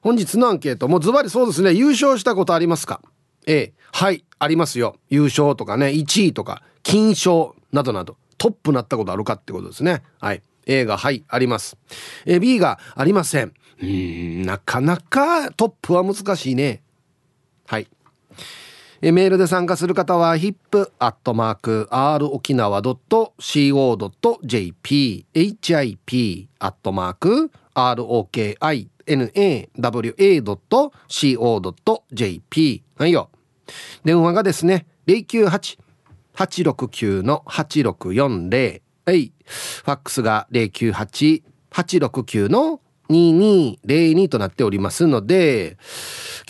本日のアンケートもうズバリそうですね。優勝したことありますか？A はいありますよ。優勝とかね1位とか金賞などなどトップなったことあるかってことですね。はい。A がはいあります。B がありません。うんなかなかトップは難しいね。はい。メールで参加する方は hip.r 沖 nawa.co.jp はいよ。電話がですね098-869-8640はい。ファックスが098-869-8640 2202となっておりますので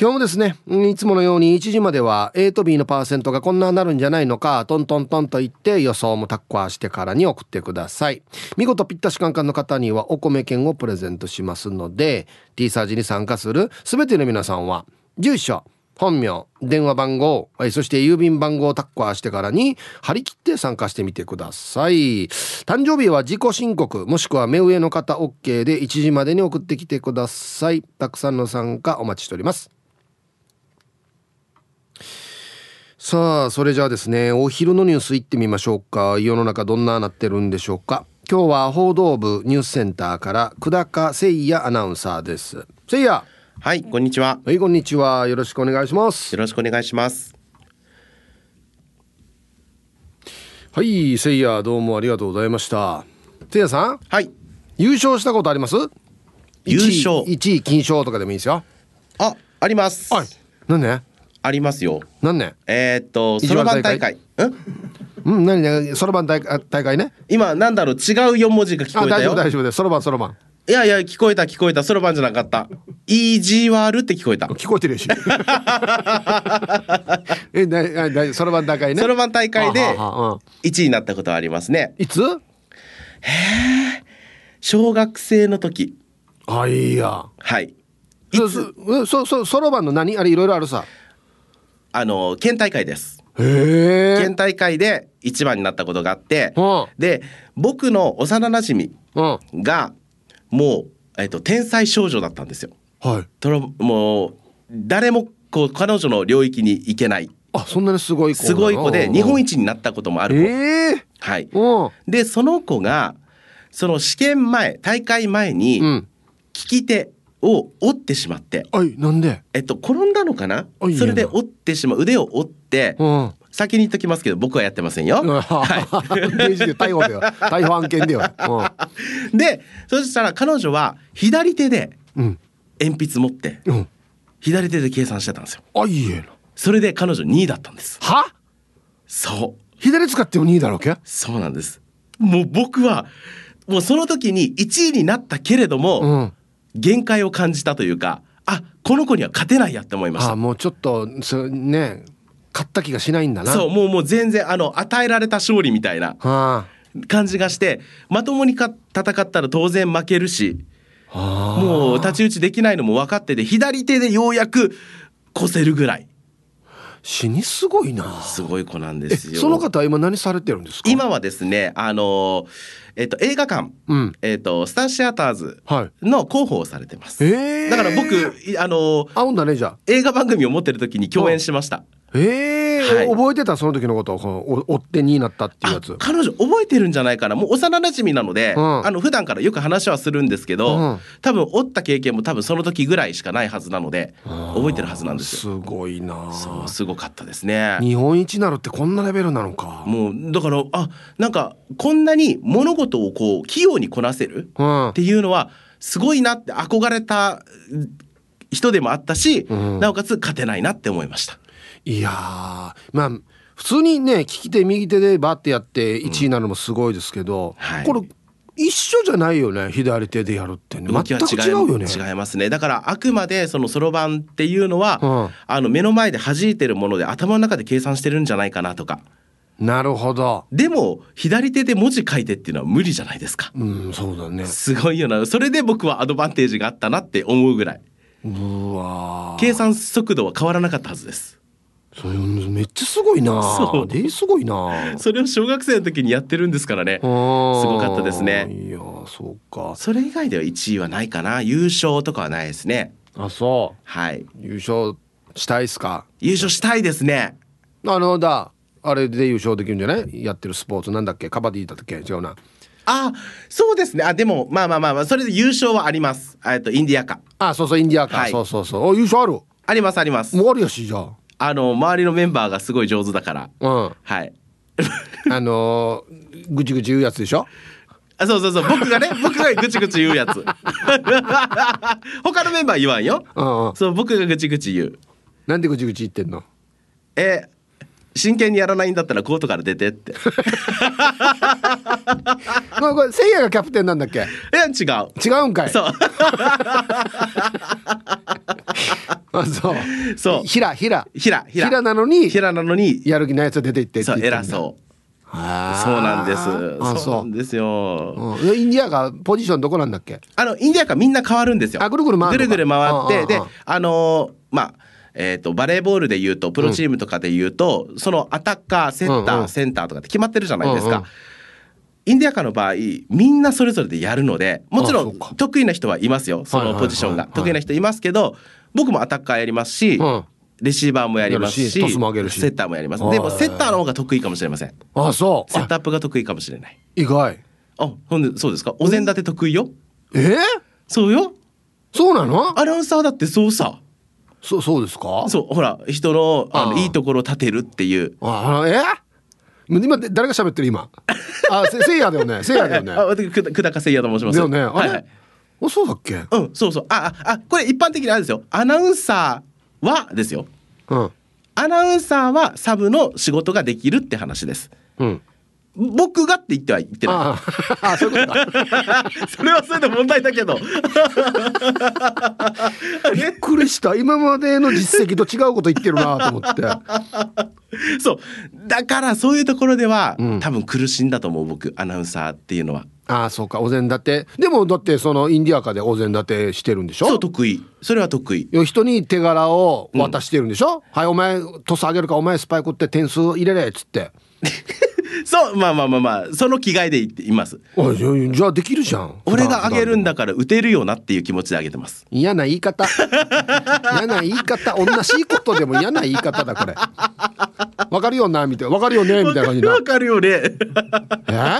今日もですねいつものように1時までは A と B のパーセントがこんななるんじゃないのかトントントンと言って予想もタッカーしてからに送ってください。見事ぴったしカンカンの方にはお米券をプレゼントしますので T サージに参加する全ての皆さんは住所本名電話番号そして郵便番号をタッカーしてからに張り切って参加してみてください。誕生日は自己申告もしくは目上の方 OK で1時までに送ってきてください。たくさんの参加お待ちしております。さあそれじゃあですねお昼のニュース行ってみましょうか。世の中どんななってるんでしょうか。今日は報道部ニュースセンターから久高誠也アナウンサーです。誠也。はい、こんにちは。はい、こんにちは。よろしくお願いします。よろしくお願いします。はい、せいや、どうもありがとうございました。せいやさん、はい。優勝したことあります？優勝1位金賞とかでもいいですよ。あ、あります。はい。何年ありますよ。何年えーっと、一そろばん大会。うんうん、何？年そろばん大会大会ね。今、なんだろう、違う四文字が聞あ、こえたよ。大丈夫大丈夫です。そろばんそろばん。いやいや、聞こえた聞こえた。そろばんじゃなかった。イージーワールって聞こえた。聞こえてるし。え、だ、だ、だそろばん大会ね。そろばん大会ではあはあはあうん1位になったことはありますね。いつ？小学生の時。あ、いいや。はい。いそ、つ、そ、そ、そ、そろばんの何？あれいろいろあるさ。あの、県大会です。へえ。県大会で1番になったことがあって、うんで、僕の幼馴染うん。が、もう、えっと、天才少女だったんですよ。はい。トラもう誰もこう彼女の領域に行けないあ、そんなにすごい子すごい子で日本一一になったこともある子、ええはい、うん。でその子がその試験前大会前にうん。利き手を折ってしまって、はい、なんで？えっと、転んだのかな？それで折ってしまう腕を折ってうん。先に言っときますけど僕はやってませんよ。はい。刑事で逮捕だよ。逮捕案件だよ。でそしたら彼女は左手でうん。鉛筆持ってうん。うん。左手で計算してたんですよ。あ、いいえな。それで彼女2位だったんです。は？そう左使っても2位だろうけ？そうなんです。もう僕は、もうその時に1位になったけれども、うん。限界を感じたというか、あ、この子には勝てないやって思いましあ、た。もうちょっと、そうね、勝った気がしないんだな。そう、もうもう全然、あの、与えられた勝利みたいなは感じがして、まともにか戦ったら当然負けるし。もう太刀打ちできないのも分かってて、左手でようやく越せるぐらい、死にすごいな。すごい子なんえ、ですよ。その方は今何されてるんですか？今はですね、あの、えっと、映画館、うん。えっと、スターシアターズはい。の広報をされてます。ええだから僕、いあのあ、ほんだね、じゃあ。映画番組を持ってる時に共演しました。ええはい。覚えてた？その時のことをこのお追ってになったっていうやあつ彼女覚えてるんじゃないかなもう幼馴染なので、うん。あの普段からよく話はするんですけど、うん。多分追った経験も多分その時ぐらいしかないはずなので覚えてるはずなんですよ。すごいな。そうすごかったですね。日本一になるってこんなレベルなのか。もうだからあなんかこんなに物事をこう器用にこなせるうん。っていうのはすごいなって憧れた人でもあったし、うん。なおかつ勝てないなって思いました。いやーまあ普通にね利き手右手でバッてやって1位になるのもすごいですけど、はい。これ一緒じゃないよね左手でやるってね。全くは違うよね。違いますね。だからあくまでそのそろばんっていうのは、うん。あの目の前で弾いてるもので頭の中で計算してるんじゃないかなとか。なるほど。でも左手で文字書いてっていうのは無理じゃないですか。うんそうだね。すごいよな。それで僕はアドバンテージがあったなって思うぐらい。うわー。計算速度は変わらなかったはずですそれめっちゃすごいな。そう。ですごいな。それを小学生の時にやってるんですからね。すごごかったですね。いやーそうか。それ以外では1位はないかな。優勝とかはないですね。あそはい。う優勝したいっすか？優勝したいですね。あのだあれで優勝できるんじゃない？やってるスポーツなんだっけ？カバディだっけ？違うな。あ、そうですね。あ、でも、まあまあまあまあ、それで優勝はあります。えっと、インディアカ。あそうそうインディアか、はい。そうそうそう。お優勝ある？ありますあります。もうあるやしじゃああの、周りのメンバーがすごい上手だから。うん。はい。あのー、ぐちぐち言うやつでしょ？あそうそうそう。僕がね 僕がぐちぐち言うやつ。他のメンバー言わんよ。うんうん。そう僕がぐちぐち言う。なんでぐちぐち言ってんの？え真剣にやらないんだったらコートから出てって。いこれこれせいやがキャプテンなんだっけ？や違う。違うんかい。そう。あ そう。そう。ひらひら。ひらひら。ひらなのにひらなのにやる気ないやつは出て行ってそう偉そう。そうなんです。あそう。なんそですよ。う、うん、インディアがポジションどこなんだっけ？あのインディアカみんな変わるんですよ。あぐるぐる回るぐるぐる回ってでうんうんうん。あのーまあえー、とバレーボールで言うとプロチームとかで言うと、そのアタッカーセッター、うんうん。センターとかって決まってるじゃないですか、うんうん。インディアカの場合みんなそれぞれでやるのでもちろんか。得意な人はいますよ。そのポジションが。はい得意な人いますけど僕もアタッカーやりますし、うん。レシーバーもやりますししトスも上げるし。セッターもやります。はい。でもセッターの方が得意かもしれません。あそう。あセットアップが得意かもしれない。意外。あほんでそうですか？お膳立て得意よ。え？ー、そうよ。そうなの？アナウンサーだってそうさ。そそうですか？そうほら人のあのいいところを立てるっていう。ああえ？今誰が喋ってる今？あせせいやだよね。せいやだよね。あ私くだ久高誠也と申します。だよね。はいあそうだっけ？うんそうそう。あああこれ一般的にあれですよ。アナウンサーはですよ。うん。アナウンサーはサブの仕事ができるって話です。うん。僕がって言っては言ってない。ああ あそういうことか。それはそれで問題だけど。びっくりした。今までの実績と違うこと言ってるなと思って。そう。だからそういうところでは、うん。多分苦しいんだと思う僕。アナウンサーっていうのはああそうかお膳立て。でもだってそのインディアカでお膳立てしてるんでしょ？そう得意。それは得意。人に手柄を渡してるんでしょ、はいお前トス上げるかお前スパイクって点数入れれっつって そうまあまあまあまあその気概で言っています。あじゃあできるじゃん。俺があげるんだだから打てるよなっていう気持ちであげてます。嫌な言い方。嫌な言い方同じことでも嫌な言い方だこれ。わかるよなみたいな。わかるよねみたいな感じなわかるよね。え？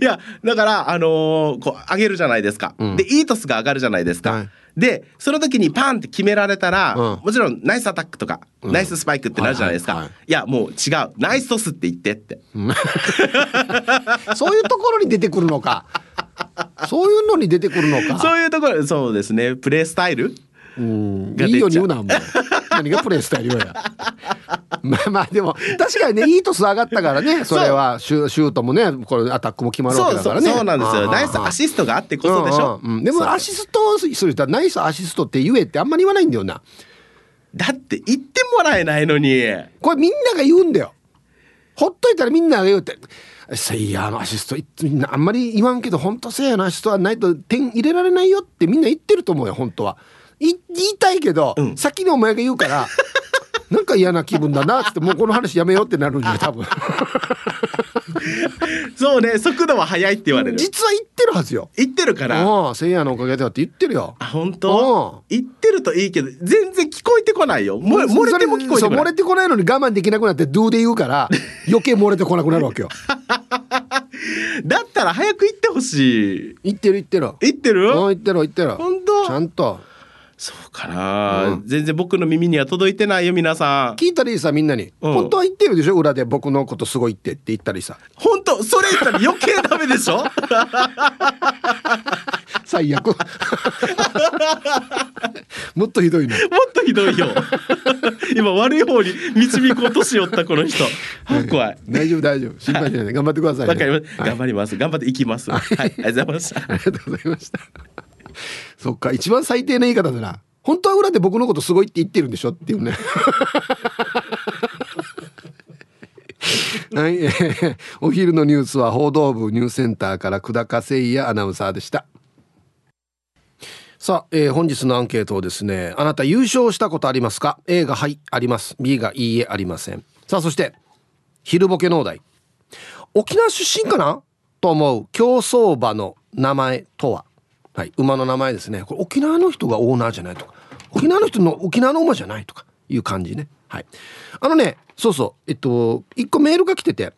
いやだからあのーこう上げるじゃないですか、うん。でいいトスが上がるじゃないですか、はいでその時にパンって決められたら、うん。もちろんナイスアタックとか、うん。ナイススパイクってなるじゃないですか、はいいはいはい。やもう違う。ナイストスって言ってって。そういうところに出てくるのか。そういうのに出てくるのか。そういうところそうですね。プレースタイルうん。いいように言うなもう何がプレイスタイルよや。まあまあでも確かにねいいトス上がったからねそれは。シュシュートもねこれアタックも決まるわそうそう。けだからねそうなんですよ。ナイスアシストがあってこそでしょ、うんうん。うんでもアシストをする人はナイスアシストって言えってあんまり言わないんだよな。だって言ってもらえないのに。これみんなが言うんだよ。ほっといたらみんなが言うって。せいやのアシストいみんなあんまり言わんけど本当せいやのアシストはないと点入れられないよってみんな言ってると思うよ本当は。い言いたいけど、うん。先にお前が言うから なんか嫌な気分だなってもうこの話やめようってなるんじゃ 多分。そうね速度は速いって言われる。実は言ってるはずよ。言ってるから。ああせいやのおかげだって言ってるよ。あ本当？言ってるといいけど全然聞こえてこないよ。漏れ漏れても聞こえてこない。漏れてこないのに我慢できなくなって「ドゥ」で言うから 余計漏れてこなくなるわけよ。だったら早く言ってほしい。言ってる言ってる。言ってる？うん言ってる言ってる。本当？ちゃんとそうかな、うん。全然僕の耳には届いてないよ皆さん。聞いたらいいさみんなに、うん。本当は言ってるでしょ裏で僕のことすごいってって言ったりさ。本当それ言ったら余計ダメでしょ？最悪。もっとひどいの。もっとひどいよ。今悪い方に導こうとしよったこの人。怖い。大丈夫大丈夫。心配しないで。頑張ってください、ね、わかります、はい。頑張ります頑張っていきます。はい。ありがとうございました。ありがとうございましたそっか一番最低な言い方だな。本当は裏で僕のことすごいって言ってるんでしょっていうね。はい、え ーお昼のニュースは報道部ニュースセンターから久高誠也アナウンサーでした。さあ、えー本日のアンケートをですねあなた優勝したことありますか？A がはいあります。B がいいえありません。さあそして昼ボケ農大沖縄出身かな？と思う競走馬の名前とは？はい。馬の名前ですね。これ沖縄の人がオーナーじゃないとか。沖縄の人の沖縄の馬じゃないとかいう感じね。はい。あのねそうそう。えっと一個メールが来てて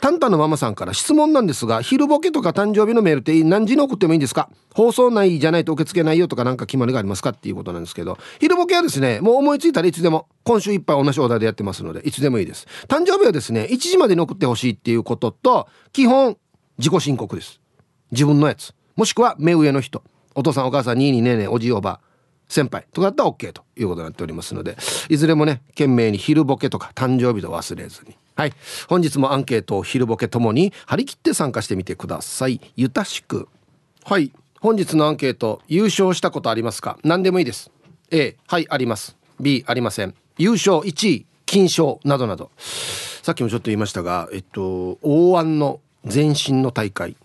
タンタンのママさんから質問なんですが昼ボケとか誕生日のメールって何時に送ってもいいんですか？放送内じゃないと受け付けないよとかなんか決まりがありますかっていうことなんですけど昼ボケはですねもう思いついたらいつでも今週いっぱい同じオーダーでやってますのでいつでもいいです。誕生日はですね1時までに送ってほしいっていうことと基本自己申告です。自分のやつ。もしくは目上の人。お父さんお母さんにいにねえねえおじいおば先輩。とかだったら OK ということになっておりますので。いずれもね懸命に昼ボケとか誕生日と忘れずに。はい。本日もアンケートを昼ボケともに張り切って参加してみてください。ゆたしく。はい。本日のアンケート優勝したことありますか？何でもいいです。A はいあります。B ありません。優勝。1位金賞。などなど。さっきもちょっと言いましたがえっと大安の前身の大会。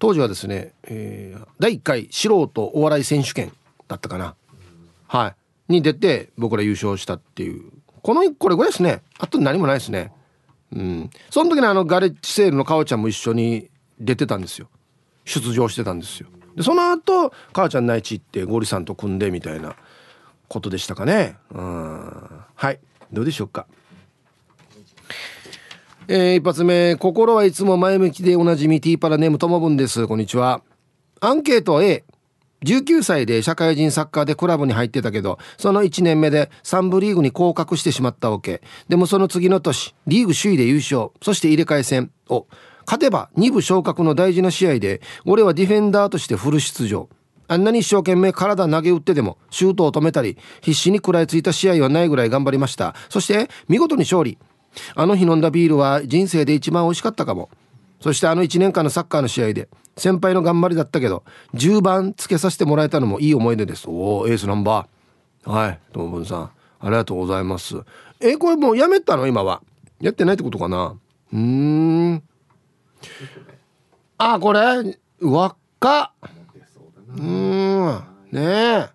当時はですね、えー、第1回素人お笑い選手権だったかな。はい。に出て僕ら優勝したっていう。このこれぐらいですね。あと何もないですね。うん。その時にあのガレッジセールのかおちゃんも一緒に出てたんですよ。出場してたんですよ。でその後母ちゃん内地行ってゴリさんと組んでみたいなことでしたかね。うん。はい。どうでしょうか。えー、一発目心はいつも前向きでおなじみティーパラネームともぶんです。こんにちは。アンケート A 19歳で社会人サッカーでクラブに入ってたけどその1年目で3部リーグに降格してしまったわけ。でもその次の年リーグ首位で優勝。そして入れ替え戦。を勝てば2部昇格の大事な試合で俺はディフェンダーとしてフル出場。あんなに一生懸命体投げ打ってでもシュートを止めたり必死に食らいついた試合はないぐらい頑張りました。そして見事に勝利。あの日飲んだビールは人生で一番美味しかったかも。そしてあの1年間のサッカーの試合で先輩の頑張りだったけど10番つけさせてもらえたのもいい思い出です。おおエースナンバー。はいともぶんさん。ありがとうございます。えこれもうやめたの？今は。やってないってことかな？うん。あこれ？輪っか。うん。ねえ。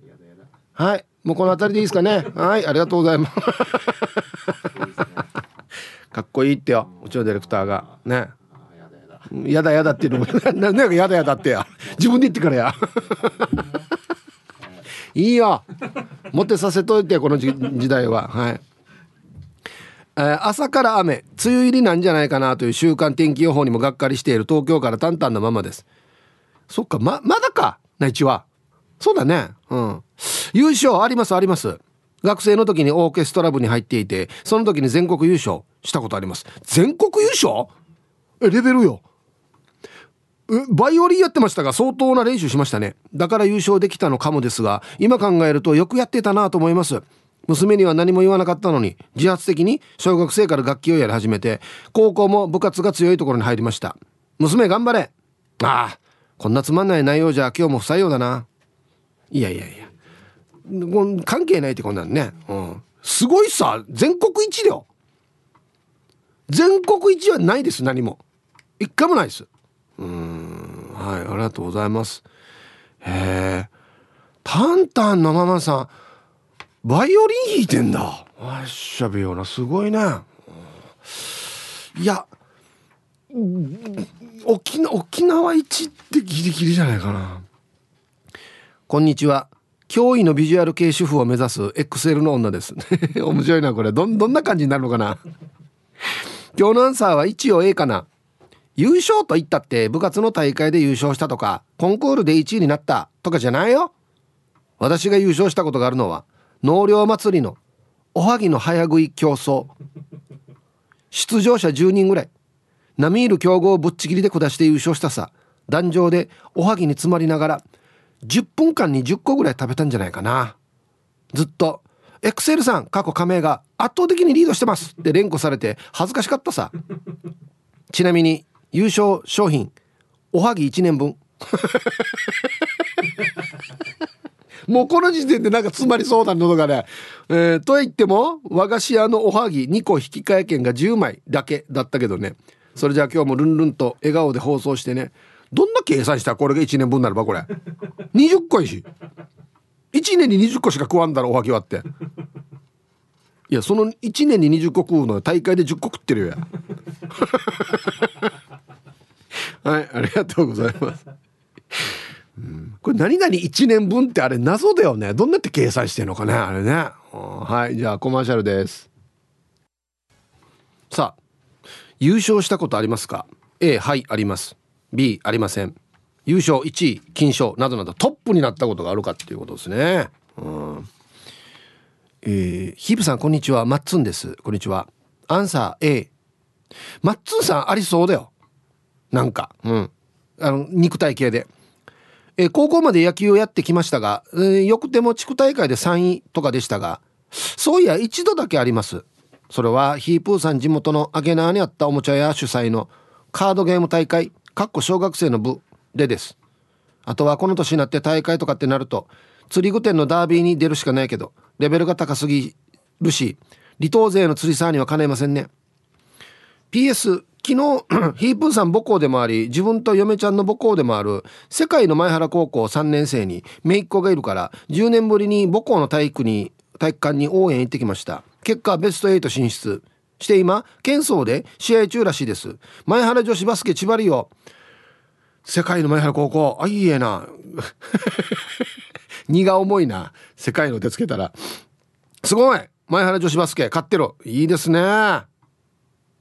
はい。もうこの辺りでいいですかね？はいありがとうございます。かっこいいってようちのディレクターが。ね。やだやだっていうのも なんかやだやだってや。自分で言ってからや。いいよ。モテさせといてこの時代は。はい。えー、朝から雨。梅雨入りなんじゃないかなという週間天気予報にもがっかりしている東京からタンタンのままです。そっかままだか。内地はそうだね。うん。優勝ありますあります。学生の時にオーケストラ部に入っていてその時に全国優勝したことあります。全国優勝？えレベルよ。バイオリンやってましたが相当な練習しましたね。だから優勝できたのかもですが今考えるとよくやってたなと思います。娘には何も言わなかったのに自発的に小学生から楽器をやり始めて高校も部活が強いところに入りました。娘頑張れ。ああこんなつまんない内容じゃ今日も不採用だな。いやいやいや。関係ないってこんなんね、うん、すごいさ全国一だよ。全国一はないです何も。一回もないです。うん。はいありがとうございます。へえ。タンタンのママさんバイオリン弾いてんだ。あっしゃべようなすごいね。いや沖沖縄一ってギリギリじゃないかな。こんにちは。驚異のビジュアル系主婦を目指す XL の女です。面白いなこれ。どどんな感じになるのかな？今日のアンサーは一応 A かな。優勝と言ったって部活の大会で優勝したとかコンクールで1位になったとかじゃないよ。私が優勝したことがあるのは納涼祭りのおはぎの早食い競争。出場者10人ぐらい。並みいる強豪をぶっちぎりで下して優勝したさ。壇上でおはぎに詰まりながら10分間に10個ぐらい食べたんじゃないかな。ずっと。エクセルさん過去加盟が圧倒的にリードしてます。って連呼されて恥ずかしかったさ。ちなみに優勝商品おはぎ1年分。もうこの時点でなんか詰まりそうなのがね、えー、と言っても和菓子屋のおはぎ2個引き換え券が10枚だけだったけどね。それじゃあ今日もルンルンと笑顔で放送してね。どんな計算したらこれが1年分になるばこれ。20個いし。1年に20個しか食わんだろおはぎはって。いやその1年に20個食うの大会で10個食ってるよや。はいありがとうございます、うん、これ何々1年分ってあれ謎だよね。どんなって計算してんのかねあれね。はいじゃあコマーシャルです。さあ優勝したことありますか？A はいあります。B ありません。優勝1位金賞などなどトップになったことがあるかっていうことですね。うん。えー、ヒープさんこんにちは。マッツンです。こんにちは。アンサー A マッツンさんありそうだよ。なんか。うん。あの肉体系で。えー、高校まで野球をやってきましたが、えー、よくても地区大会で3位とかでしたがそういや一度だけあります。それはヒープーさん地元のアゲナーにあったおもちゃ屋主催のカードゲーム大会。かっこ小学生の部でです。あとはこの年になって大会とかってなると釣り具店のダービーに出るしかないけどレベルが高すぎるし離島勢の釣りサーにはかないませんね。PS 昨日 ヒープーさん母校でもあり自分と嫁ちゃんの母校でもある世界の前原高校3年生に姪っ子がいるから10年ぶりに母校の体育に体育館に応援行ってきました。結果ベスト8進出。して今県総で試合中らしいです。前原女子バスケ千葉リオ。世界の前原高校。あいいえな。荷が重いな。世界の手つけたら。すごい。前原女子バスケ勝ってるいいですね。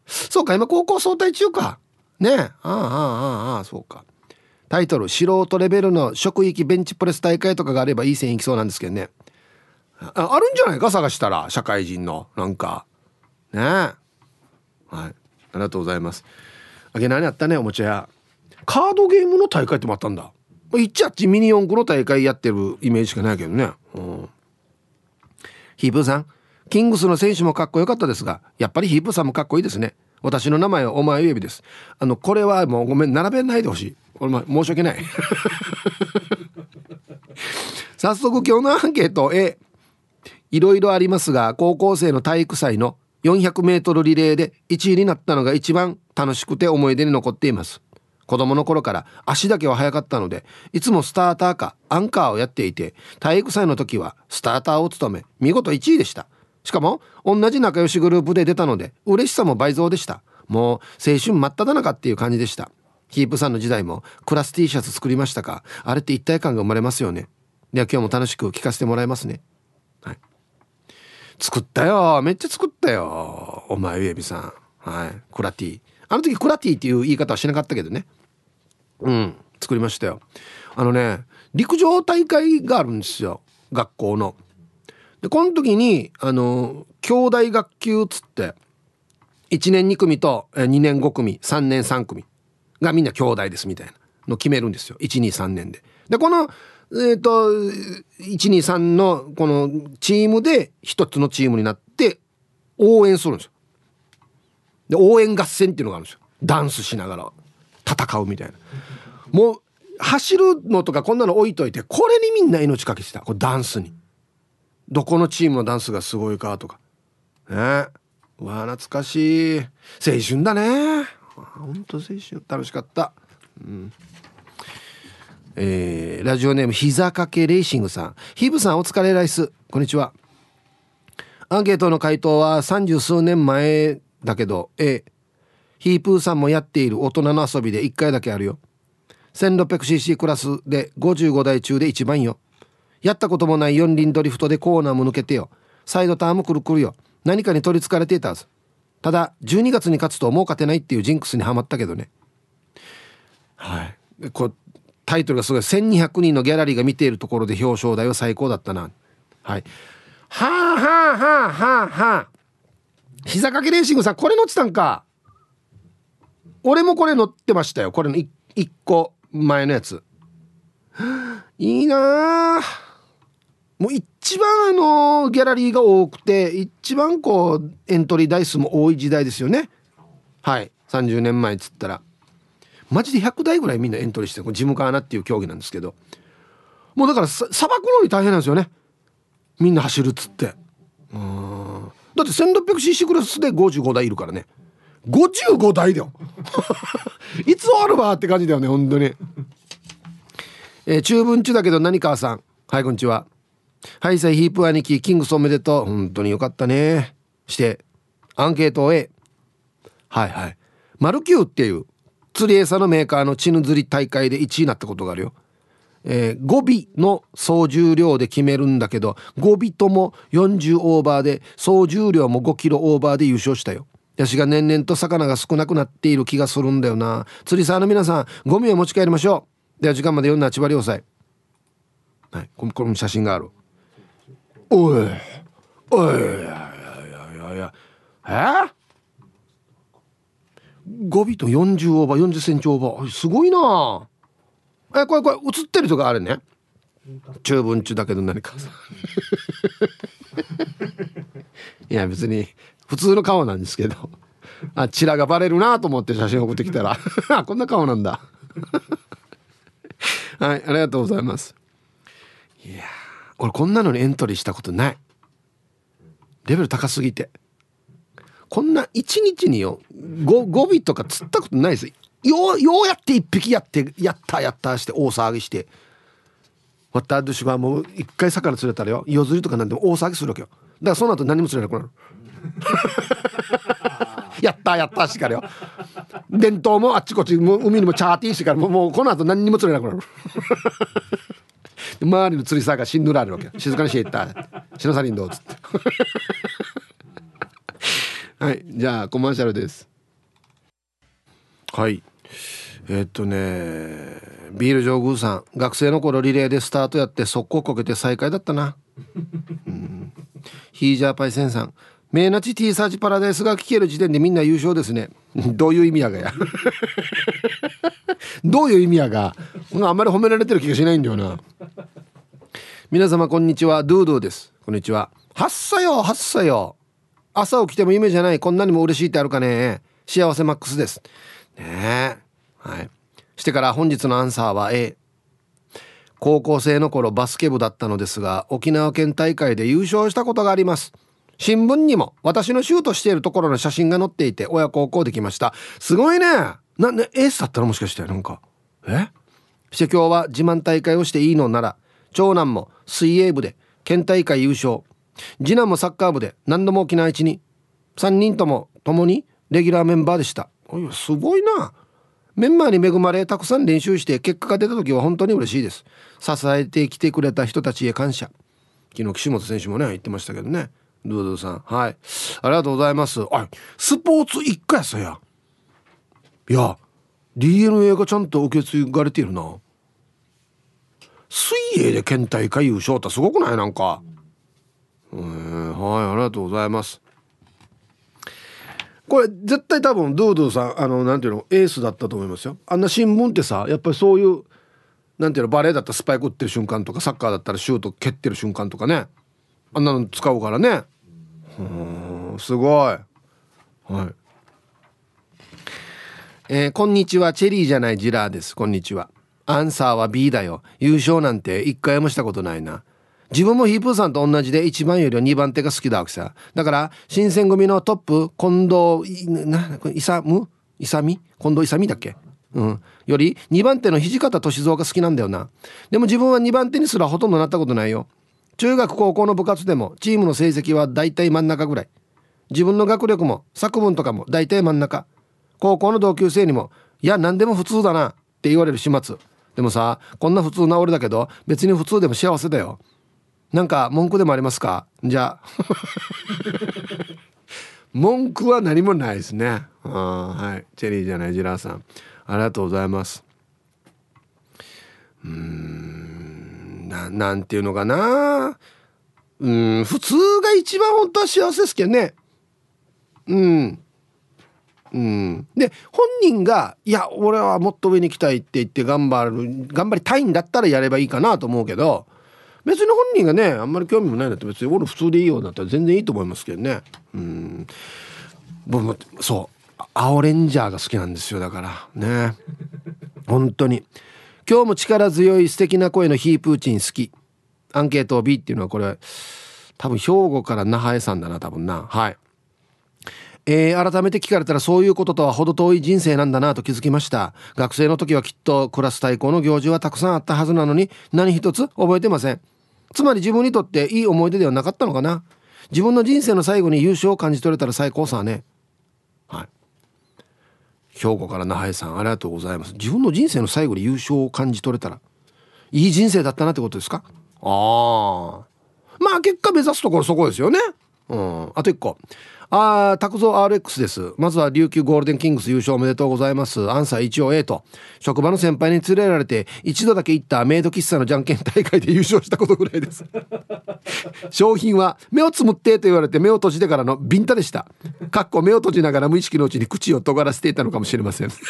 そうか今高校総体中か。ね。ああああああそうか。タイトル素人レベルの職域ベンチプレス大会とかがあればいい線いきそうなんですけどね。ああるんじゃないか？探したら。社会人の。なんか。ね。はい。ありがとうございます。あげ何あったねおもちゃ屋。カードゲームの大会ってもあったんだ。いっちゃっちミニ四駆の大会やってるイメージしかないけどね。うん。ヒープーさん。キングスの選手もかっこよかったですがやっぱりヒープさんもかっこいいですね。私の名前はお前ゆびです。あのこれはもうごめん並べないでほしい。お前申し訳ない。早速今日のアンケート A いろいろありますが高校生の体育祭の 400m リレーで1位になったのが一番楽しくて思い出に残っています。子供の頃から足だけは速かったのでいつもスターターかアンカーをやっていて体育祭の時はスターターを務め見事1位でした。しかも同じ仲良しグループで出たので嬉しさも倍増でした。もう青春真っ只中っていう感じでした。ヒープさんの時代もクラス T シャツ作りましたか？あれって一体感が生まれますよね。では今日も楽しく聞かせてもらいますね。作ったよ。めっちゃ作ったよ。お前ウェビさん。はい。クラティ。あの時クラティっていう言い方はしなかったけどね。うん。作りましたよ。あのね陸上大会があるんですよ。学校の。でこの時にあの兄弟学級つって1年2組と2年5組3年3組がみんな兄弟ですみたいなの決めるんですよ。123年で。でこのえっ、ー、と123のこのチームで一つのチームになって応援するんですよ。で応援合戦っていうのがあるんですよ。ダンスしながら戦うみたいな。もう走るのとかこんなの置いといてこれにみんな命かけてたこれダンスに。どこのチームのダンスがすごいかとかねうわ懐かしい青春だねほんと青春楽しかったうんえー、ラジオネーム膝掛けレーシングさん。ヒブさんお疲れライス。こんにちは。アンケートの回答は三十数年前だけど A ヒープーさんもやっている大人の遊びで1回だけあるよ。1600cc クラスで55台中で一番よ。やったこともない四輪ドリフトでコーナーも抜けてよ。サイドターンもくるくるよ。何かに取りつかれていたはず。ただ12月に勝つともう勝てないっていうジンクスにはまったけどね。はい。こタイトルがすごい1200人のギャラリーが見ているところで表彰台は最高だったな。はい。はあはあはあはあはあ。膝掛けレーシングさんこれ乗ってたんか。俺もこれ乗ってましたよ。これの 1, 1個前のやつ。いいなあ。もう一番あのギャラリーが多くて一番こうエントリー台数も多い時代ですよね。はい。30年前っつったら。マジで100台ぐらいみんなエントリーしてこれジムカーナっていう競技なんですけど。もうだからさばくのに大変なんですよね。みんな走るっつって。うん。だって 1600cc クラスで55台いるからね。55台だよ。いつ終わるわって感じだよね本当に。えー、中文中だけど何川さん。はいこんにちは。ハイサイヒープ兄貴、キングスおめでとう。本当によかったね。して、アンケート A。はいはい。マルキューっていう釣り餌のメーカーのチヌ釣り大会で1位になったことがあるよ。えー、5尾の総重量で決めるんだけど5尾とも40オーバーで総重量も5キロオーバーで優勝したよ。ヤシが年々と魚が少なくなっている気がするんだよな。釣り沢の皆さんゴミを持ち帰りましょう。では時間まで読んだ千葉良斎はいここの写真がある。おいおいいやいやいやいやえー、5尾と40オーバー40センチオーバー。すごいな。えこれこれ映ってるとかあれね。中文中だけど何か。いや別に普通の顔なんですけど。あチラがバレるなと思って写真送ってきたら。こんな顔なんだ。はいありがとうございます。いや俺こんなのにエントリーしたことない。レベル高すぎて。こんな一日によ 5, 5尾とか釣ったことないです。ようようやって一匹やってやったやったして大騒ぎして。私はもう一回魚釣れたらよ夜釣りとかなんでも大騒ぎするわけよ。だからその後何も釣れなくなる。やったやったしからよ。伝統もあっちこっちも海にもチャーティーしてからもうもうこの後何にも釣れなくなる。周りの釣りさがしんぬられるわけよ。静かにしていった。篠サリンどうっつって。はいじゃあコマーシャルです。はい。えー、っとねビール上宮さん学生の頃リレーでスタートやって速攻こけて再開だったな、うん、ヒージャーパイセンさんメーナチ T サーチパラダイスが聞ける時点でみんな優勝ですね。どういう意味やがや。どういう意味やが。あんまり褒められてる気がしないんだよな。皆様こんにちは。ドゥードゥです。こんにちは。8歳よ8歳よ朝起きても夢じゃないこんなにも嬉しいってあるかね。幸せマックスです。ねはい。してから本日のアンサーは A 高校生の頃バスケ部だったのですが沖縄県大会で優勝したことがあります。新聞にも私のシュートしているところの写真が載っていて親孝行できました。すごいね。なねエースだったらもしかしてなんか。え？して今日は自慢大会をしていいのなら長男も水泳部で県大会優勝。次男もサッカー部で何度も沖縄一に3人とも共にレギュラーメンバーでした。すごいな。メンバーに恵まれたくさん練習して結果が出た時は本当に嬉しいです。支えてきてくれた人たちへ感謝。昨日岸本選手もね言ってましたけどね。ドゥドゥさん。はい。ありがとうございます。あスポーツ一家やさや。いや DNA がちゃんと受け継がれているな。水泳で県大会優勝ってすごくない？なんか。はいありがとうございます。これ絶対多分ドゥードゥさんあのなんていうのエースだったと思いますよ。あんな新聞ってさやっぱりそういうなんていうのバレーだったらスパイク打ってる瞬間とかサッカーだったらシュート蹴ってる瞬間とかね。あんなの使うからね。うんすごい。はい。えー、こんにちはチェリーじゃないジラーです。こんにちは。アンサーは B だよ。優勝なんて一回もしたことないな。自分もヒープーさんと同じで1番よりは2番手が好きだわけさ。だから新選組のトップ近藤な勇勇近藤勇だっけ？うん。より2番手の土方歳三が好きなんだよな。でも自分は2番手にすらほとんどなったことないよ。中学高校の部活でもチームの成績は大体真ん中ぐらい。自分の学力も作文とかも大体真ん中。高校の同級生にも「いや何でも普通だな」って言われる始末。でもさこんな普通な俺だけど別に普通でも幸せだよ。なんか文句でもありますか？じゃあ。文句は何もないですね。あはい。チェリーじゃないジラーさん。ありがとうございます。うんななんていうのかな？うん普通が一番本当は幸せですけどね。うん。うん、で本人が「いや俺はもっと上に行きたい」って言って頑張る頑張りたいんだったらやればいいかなと思うけど別に本人がねあんまり興味もないんだって別に俺普通でいいようだったら全然いいと思いますけどね。うん。僕もそう。青レンジャーが好きなんですよだから。ね。本当に。今日も力強い素敵な声のヒープーチン好き。アンケート B っていうのはこれ多分兵庫から那覇江さんだな多分な。はい。えー、改めて聞かれたらそういうこととは程遠い人生なんだなと気づきました。学生の時はきっとクラス対抗の行事はたくさんあったはずなのに何一つ覚えてません。つまり自分にとっていい思い出ではなかったのかな。自分の人生の最後に優勝を感じ取れたら最高さね。はい。兵庫から那覇さんありがとうございます。自分の人生の最後に優勝を感じ取れたらいい人生だったなってことですか？ああまあ結果目指すところそこですよねうんあと1個ああ、拓造 RX です。まずは琉球ゴールデンキングス優勝おめでとうございます。アンサー一応 A と、職場の先輩に連れられて、一度だけ行ったメイド喫茶のじゃんけん大会で優勝したことぐらいです。商品は、目をつむってと言われて目を閉じてからのビンタでした。かっこ目を閉じながら無意識のうちに口を尖らせていたのかもしれません。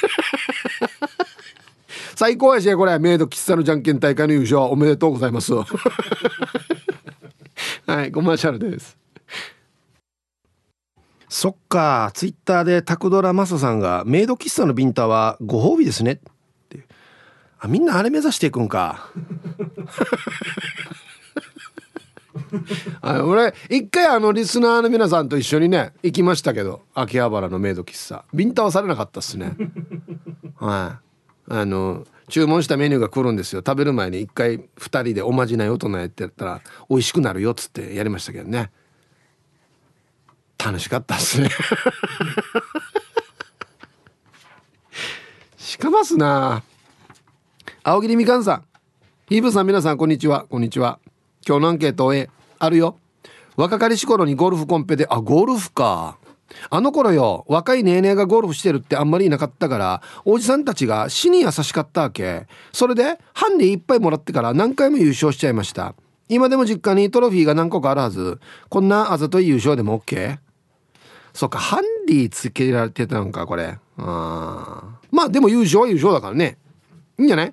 最高やしこれメイド喫茶のじゃんけん大会の優勝おめでとうございますはいコマーシャルですそっかツイッターでタクドラマサさんがメイド喫茶のビンタはご褒美ですね。ってあみんなあれ目指していくんか。あ俺一回あのリスナーの皆さんと一緒にね行きましたけど秋葉原のメイド喫茶。ビンタはされなかったっすね。はい。あの注文したメニューが来るんですよ。食べる前に一回2人でおまじない大人やってやったら美味しくなるよっつってやりましたけどね。楽しかったっすね。しかますな。青桐みかんさん。ヒーブさん皆さんこんにちは。こんにちは。今日のアンケート A あるよ。若かりし頃にゴルフコンペで。あゴルフか。あの頃よ。若いネーネーがゴルフしてるってあんまりいなかったからおじさんたちが死に優しかったわけ。それでハンディいっぱいもらってから何回も優勝しちゃいました。今でも実家にトロフィーが何個かあるはずこんなあざとい優勝でも OK? そっかハンディつけられてたのかこれ。あまあでも優勝は優勝だからね。いいんじゃない？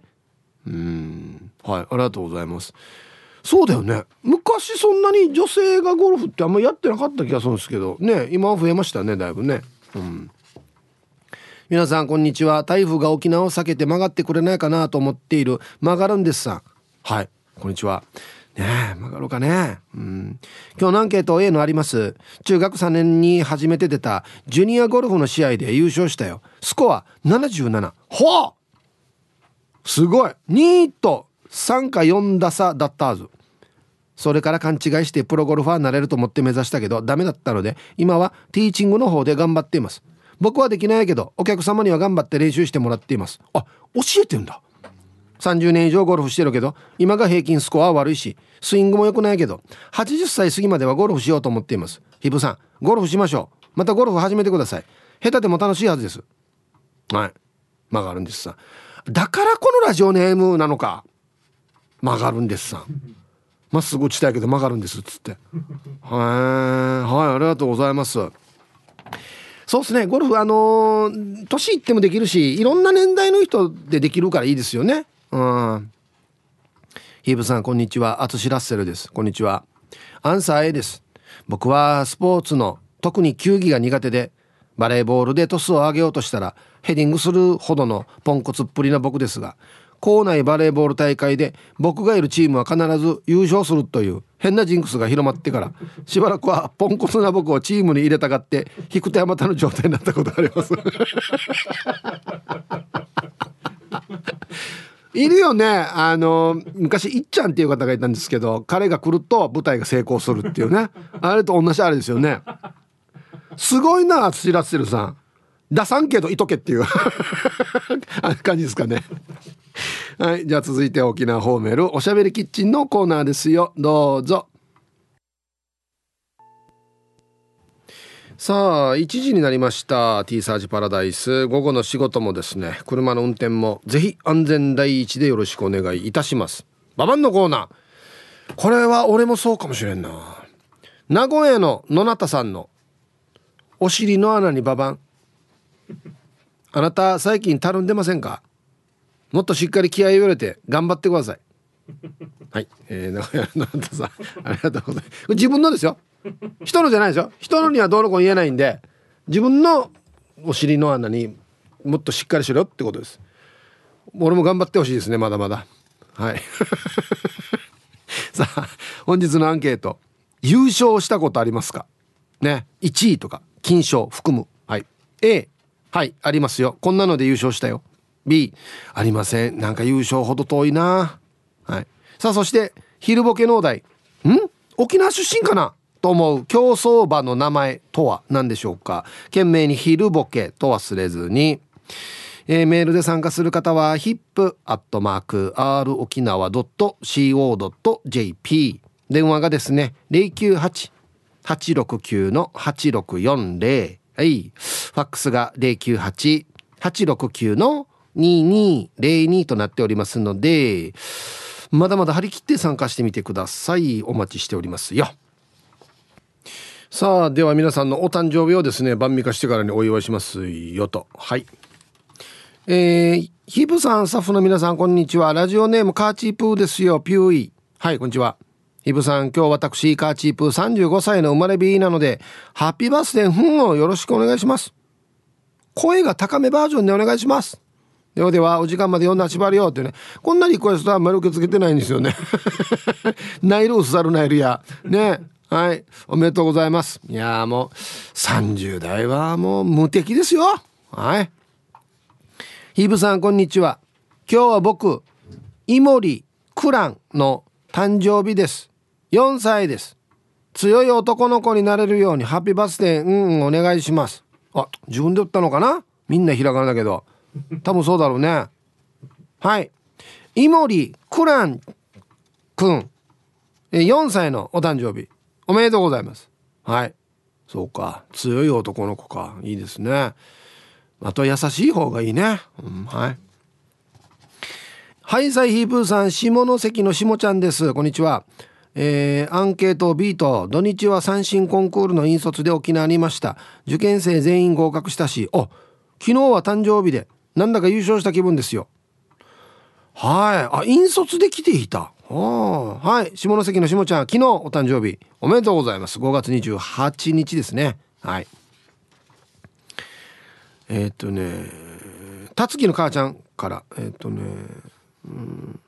うん。はいありがとうございます。そうだよね。昔そんなに女性がゴルフってあんまやってなかった気がするんですけど。ね今は増えましたねだいぶね。うん。皆さんこんにちは。台風が沖縄を避けて曲がってくれないかなと思っている曲がるんですさん。はいこんにちは。ねえ曲がろうかね。うん。今日のアンケート A のあります。中学3年に初めて出たジュニアゴルフの試合で優勝したよ。スコア77ほう！すごい！2位と3か4打差だったはず。それから勘違いしてプロゴルファーになれると思って目指したけどダメだったので今はティーチングの方で頑張っています。僕はできないけどお客様には頑張って練習してもらっています。あ教えてんだ。30年以上ゴルフしてるけど今が平均スコアは悪いしスイングも良くないけど80歳過ぎまではゴルフしようと思っています。ヒブさんゴルフしましょう。またゴルフ始めてください。下手でも楽しいはずです。はい。曲がるんですさ。だからこのラジオネームなのか。曲がるんですさ。まっすぐ打ちたいけど曲がるんですっつって。はい。はいありがとうございます。そうですね。ゴルフあのー、年いってもできるしいろんな年代の人でできるからいいですよね。うん。ヒーブさんこんにちは。アツシラッセルです。こんにちは。アンサー A です。僕はスポーツの特に球技が苦手でバレーボールでトスを上げようとしたらヘディングするほどのポンコツっぷりな僕ですが校内バレーボール大会で僕がいるチームは必ず優勝するという変なジンクスが広まってからしばらくはポンコツな僕をチームに入れたがって引く手あまたの状態になったことあります。いるよね。あの昔いっちゃんっていう方がいたんですけど彼が来ると舞台が成功するっていうね。あれと同じあれですよね。すごいな土らせるさん。出さんけどいとけっていう。感じですかね。はいじゃあ続いて沖縄ホーメル。おしゃべりキッチンのコーナーですよ。どうぞ。さあ1時になりました T サージパラダイス。午後の仕事もですね車の運転もぜひ安全第一でよろしくお願いいたします。ババンのコーナー。これは俺もそうかもしれんな。名古屋の野中さんのお尻の穴にババン。あなた最近たるんでませんか？もっとしっかり気合を入れて頑張ってください。はい、えー、名古屋の野中さんありがとうございます。自分のですよ人のじゃないですよ人のにはどうのこう言えないんで自分のお尻の穴にもっとしっかりしろってことです。俺も頑張ってほしいですねまだまだ。はい。さあ本日のアンケート。優勝したことありますか？ね。1位とか。金賞含む。はい。A はいありますよ。こんなので優勝したよ。B ありません。なんか優勝ほど遠いな。はい。さあそして昼ボケ農大ん？沖縄出身かな？と思う競走馬の名前とは何でしょうか？懸命に昼ボケと忘れずに、えー、メールで参加する方は hip.r 沖縄 .co.jp 電話がですね098-869の8640はい。ファックスが098-869の2202となっておりますのでまだまだ張り切って参加してみてください。お待ちしておりますよ。さあでは皆さんのお誕生日をですね晩味化してからにお祝いしますよと。はい。えー、ヒブさんスタッフの皆さんこんにちは。ラジオネームカーチープーですよ。ピューイ。はいこんにちは。ヒブさん今日私カーチープー35歳の生まれ日なのでハッピーバースデーふんをよろしくお願いします。声が高めバージョンでお願いします。ではではお時間まで読んだ縛りよってね。こんなリクエストはあんまり受け付けてないんですよね。ナイルウスザルナイルや。ね。はい。おめでとうございます。いやもう、30代はもう無敵ですよ。はい。ヒブさん、こんにちは。今日は僕、イモリ・クランの誕生日です。4歳です。強い男の子になれるようにハッピーバースデー、うん、うん、お願いします。あ、自分で打ったのかな？みんなひらがなだけど。多分そうだろうね。はい。イモリ・クランくん、4歳のお誕生日。おめでとうございます。はい。そうか。強い男の子か。いいですね。あと優しい方がいいね、うん、はい。ハイサイヒープーさん下関の下ちゃんです。こんにちは。えー、アンケート B と土日は三振コンクールの引率で沖縄にいました。受験生全員合格したし。お昨日は誕生日で。なんだか優勝した気分ですよ。はい。あ引率で来ていた。はい。下関の下ちゃん昨日お誕生日。おめでとうございます。5月28日ですね。はい。えー、っとねたつきの母ちゃんから。えー、っとねうん。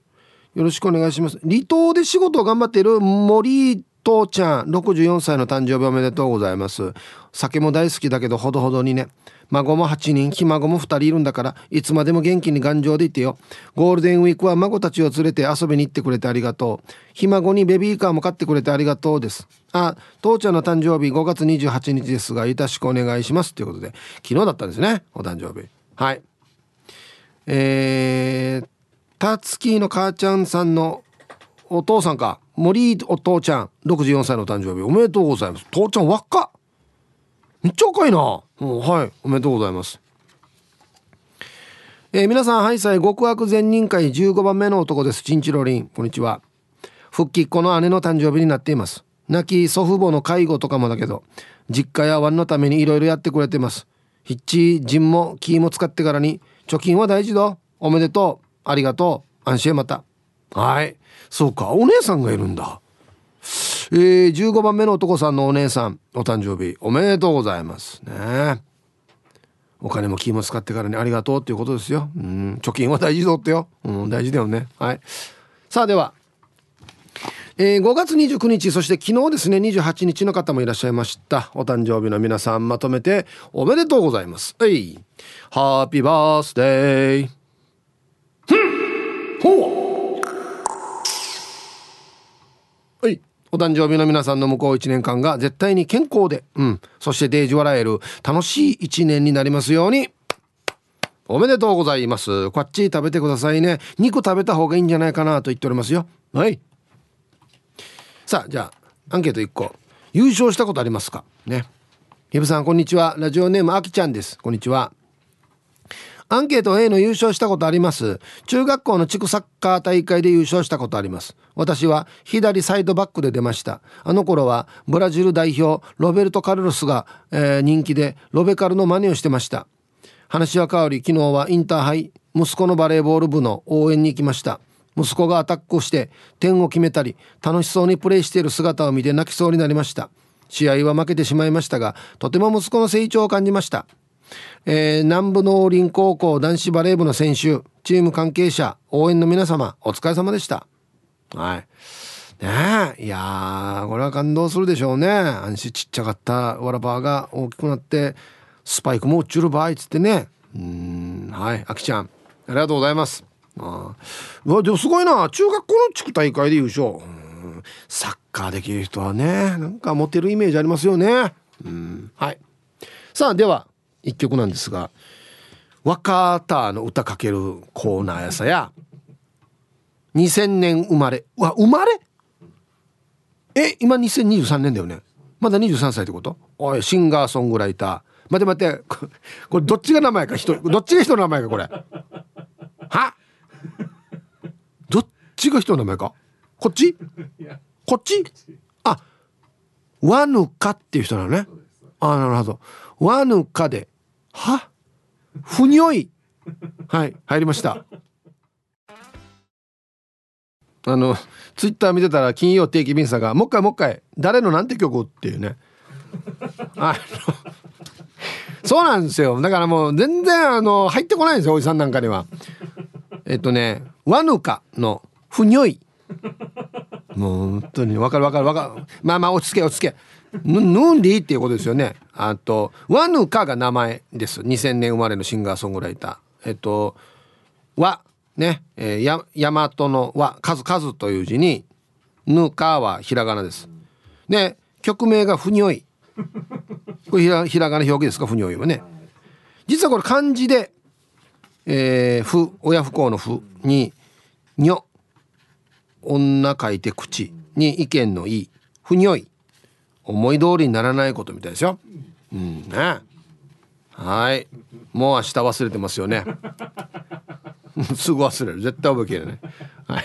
よろしくお願いします。離島で仕事を頑張っている森父ちゃん64歳の誕生日おめでとうございます。酒も大好きだけどほどほどにね。孫も8人ひ孫も2人いるんだからいつまでも元気に頑丈でいてよ。ゴールデンウィークは孫たちを連れて遊びに行ってくれてありがとう。ひ孫にベビーカーも買ってくれてありがとうです。あ父ちゃんの誕生日5月28日ですがよろしくお願いしますということで昨日だったんですねお誕生日。はい。えー、たつきの母ちゃんさんのお父さんか。森お父ちゃん64歳の誕生日おめでとうございます。父ちゃん若っ。めっちゃ若いな。はいおめでとうございます。えー、皆さんハイサイ極悪善人会15番目の男です。チンチロリンこんにちは。復帰っ子の姉の誕生日になっています。亡き祖父母の介護とかもだけど実家やワンのためにいろいろやってくれてます。ヒッチジンもキーも使ってからに貯金は大事だ。おめでとう。ありがとう。安心また。はい。そうかお姉さんがいるんだ。えー、15番目の男さんのお姉さんお誕生日おめでとうございますね。お金も気も使ってからにありがとうっていうことですよ。うん貯金は大事だってよ。うん大事だよね。はい。さあではえー、5月29日そして昨日ですね28日の方もいらっしゃいました。お誕生日の皆さんまとめておめでとうございます。はいハッピーバースデー。ほうお誕生日の皆さんの向こう1年間が絶対に健康で、うん、そしてデージ笑える楽しい1年になりますように。おめでとうございます。こっち食べてくださいね。肉食べた方がいいんじゃないかなと言っておりますよ。はい。さあ、じゃあ、アンケート1個。優勝したことありますか？ね。ひぶさん、こんにちは。ラジオネーム、あきちゃんです。こんにちは。アンケート A の優勝したことあります。中学校の地区サッカー大会で優勝したことあります。私は左サイドバックで出ました。あの頃はブラジル代表ロベルト・カルロスが、えー、人気でロベカルの真似をしてました。話は変わり昨日はインターハイ息子のバレーボール部の応援に行きました。息子がアタックをして点を決めたり楽しそうにプレーしている姿を見て泣きそうになりました。試合は負けてしまいましたがとても息子の成長を感じました。えー、南部農林高校男子バレー部の選手チーム関係者応援の皆様お疲れ様でした。はい。ねえいやこれは感動するでしょうね。安心ちっちゃかったわらばが大きくなってスパイクも落ちる場合っつってね。うんはいあきちゃんありがとうございます。あうわでもすごいな。中学校の地区大会で優勝。サッカーできる人はねなんかモテるイメージありますよね。うんはい。さあでは1曲なんですが若田の歌かけるコーナーやさや2000年生まれ。うわ生まれ？え今2023年だよね。まだ23歳ってこと？おいシンガーソングライター。待て待て。これどっちが名前か？人どっちが人の名前かこれ。は？どっちが人の名前か？こっち？こっち？あワヌカっていう人なのね。あなるほど。ワヌカで。は？ふにょい。はい入りました。あのツイッター見てたら金曜定期便さんが「もう一回もう一回誰のなんて曲?」っていうね。あのそうなんですよ。だからもう全然あの入ってこないんですよおじさんなんかには。えっとね「ワヌカのふにょい」もう本当に分かる分かる分かる。まあまあ落ち着け落ち着け。ヌンリーっていうことですよね。あとワヌカが名前です。2000年生まれのシンガーソングライター。えっと和ね、えー、や大和の和数数という字にぬかはひらがなです。で曲名がふにょい。これひらひらがな表記ですか？ふにょいはね。実はこれ漢字でえー、ふ親不孝のふににょ。女書いて口に意見のいい。ふにょい。思い通りにならないことみたいですよ。うんね。はい。もう明日忘れてますよね。すぐ忘れる。絶対覚えきれない。はい。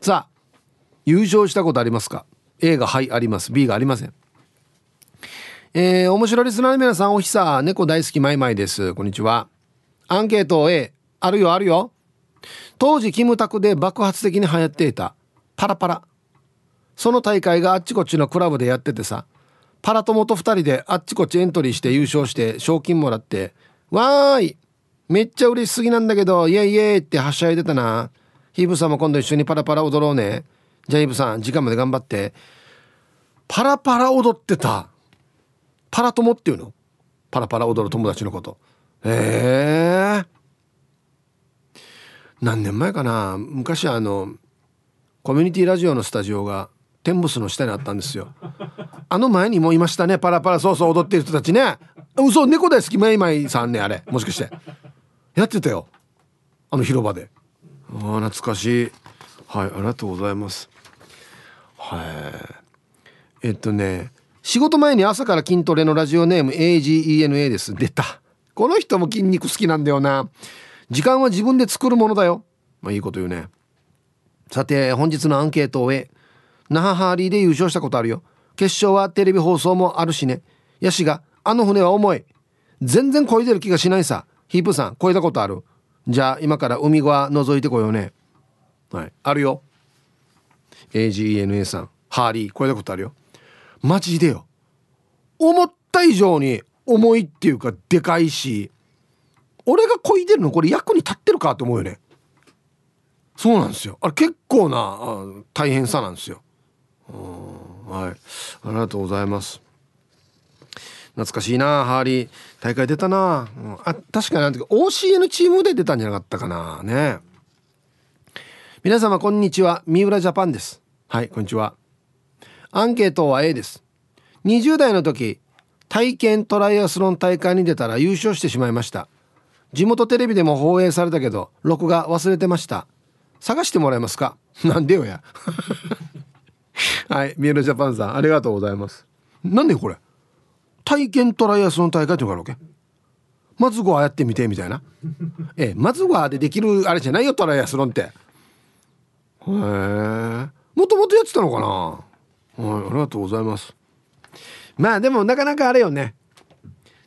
さあ優勝したことありますか？A がはいあります。B がありません。えー、面白いリスナーの皆さんおひさ猫大好きマイマイです。こんにちは。アンケート A あるよあるよ。当時キムタクで爆発的に流行っていたパラパラ。その大会があっちこっちのクラブでやっててさパラ友と2人であっちこっちエントリーして優勝して賞金もらってわーいめっちゃ嬉しすぎなんだけどイエイイエイってはしゃいでたな。ヒブさんも今度一緒にパラパラ踊ろうね。じゃあヒブさん時間まで頑張って。パラパラ踊ってた。パラ友っていうの？パラパラ踊る友達のこと。へえ何年前かな。昔あのコミュニティラジオのスタジオがテンボスの下にあったんですよ。あの前にもいましたね。パラパラそうそう踊ってる人たちね。嘘猫大好きマイマイさんねあれ。もしかして。やってたよ。あの広場で。あ懐かしい。はいありがとうございます。はい。えっとね仕事前に朝から筋トレのラジオネーム AGENA です。出た。この人も筋肉好きなんだよな。時間は自分で作るものだよ。まあいいこと言うね。さて本日のアンケートを終え那覇ハーリーで優勝したことあるよ。決勝はテレビ放送もあるしね。ヤシがあの船は重い。全然漕いでる気がしないさ。ヒープさん漕いだことある？じゃあ今から海側覗いてこようね。はい。あるよ。AGENA さんハーリー漕いだことあるよ。マジでよ。思った以上に重いっていうかでかいし。俺が漕いでるのこれ役に立ってるかと思うよね。そうなんですよ。あれ結構な大変さなんですよ。はい。ありがとうございます。懐かしいなハーリー。大会出たな、うん、あ確かに OCN チームで出たんじゃなかったかな。ね。皆様こんにちは。三浦ジャパンです。はいこんにちは。アンケートは A です。20代の時体験トライアスロン大会に出たら優勝してしまいました。地元テレビでも放映されたけど録画忘れてました。探してもらえますか？なんでよや。はいミエルジャパンさんありがとうございます。なんでこれ？体験トライアスロン大会っていうのがあるわけ？まずはやってみてみたいな？えまずはでできるあれじゃないよトライアスロンって。へえ。もともとやってたのかな？はいありがとうございます。まあでもなかなかあれよね。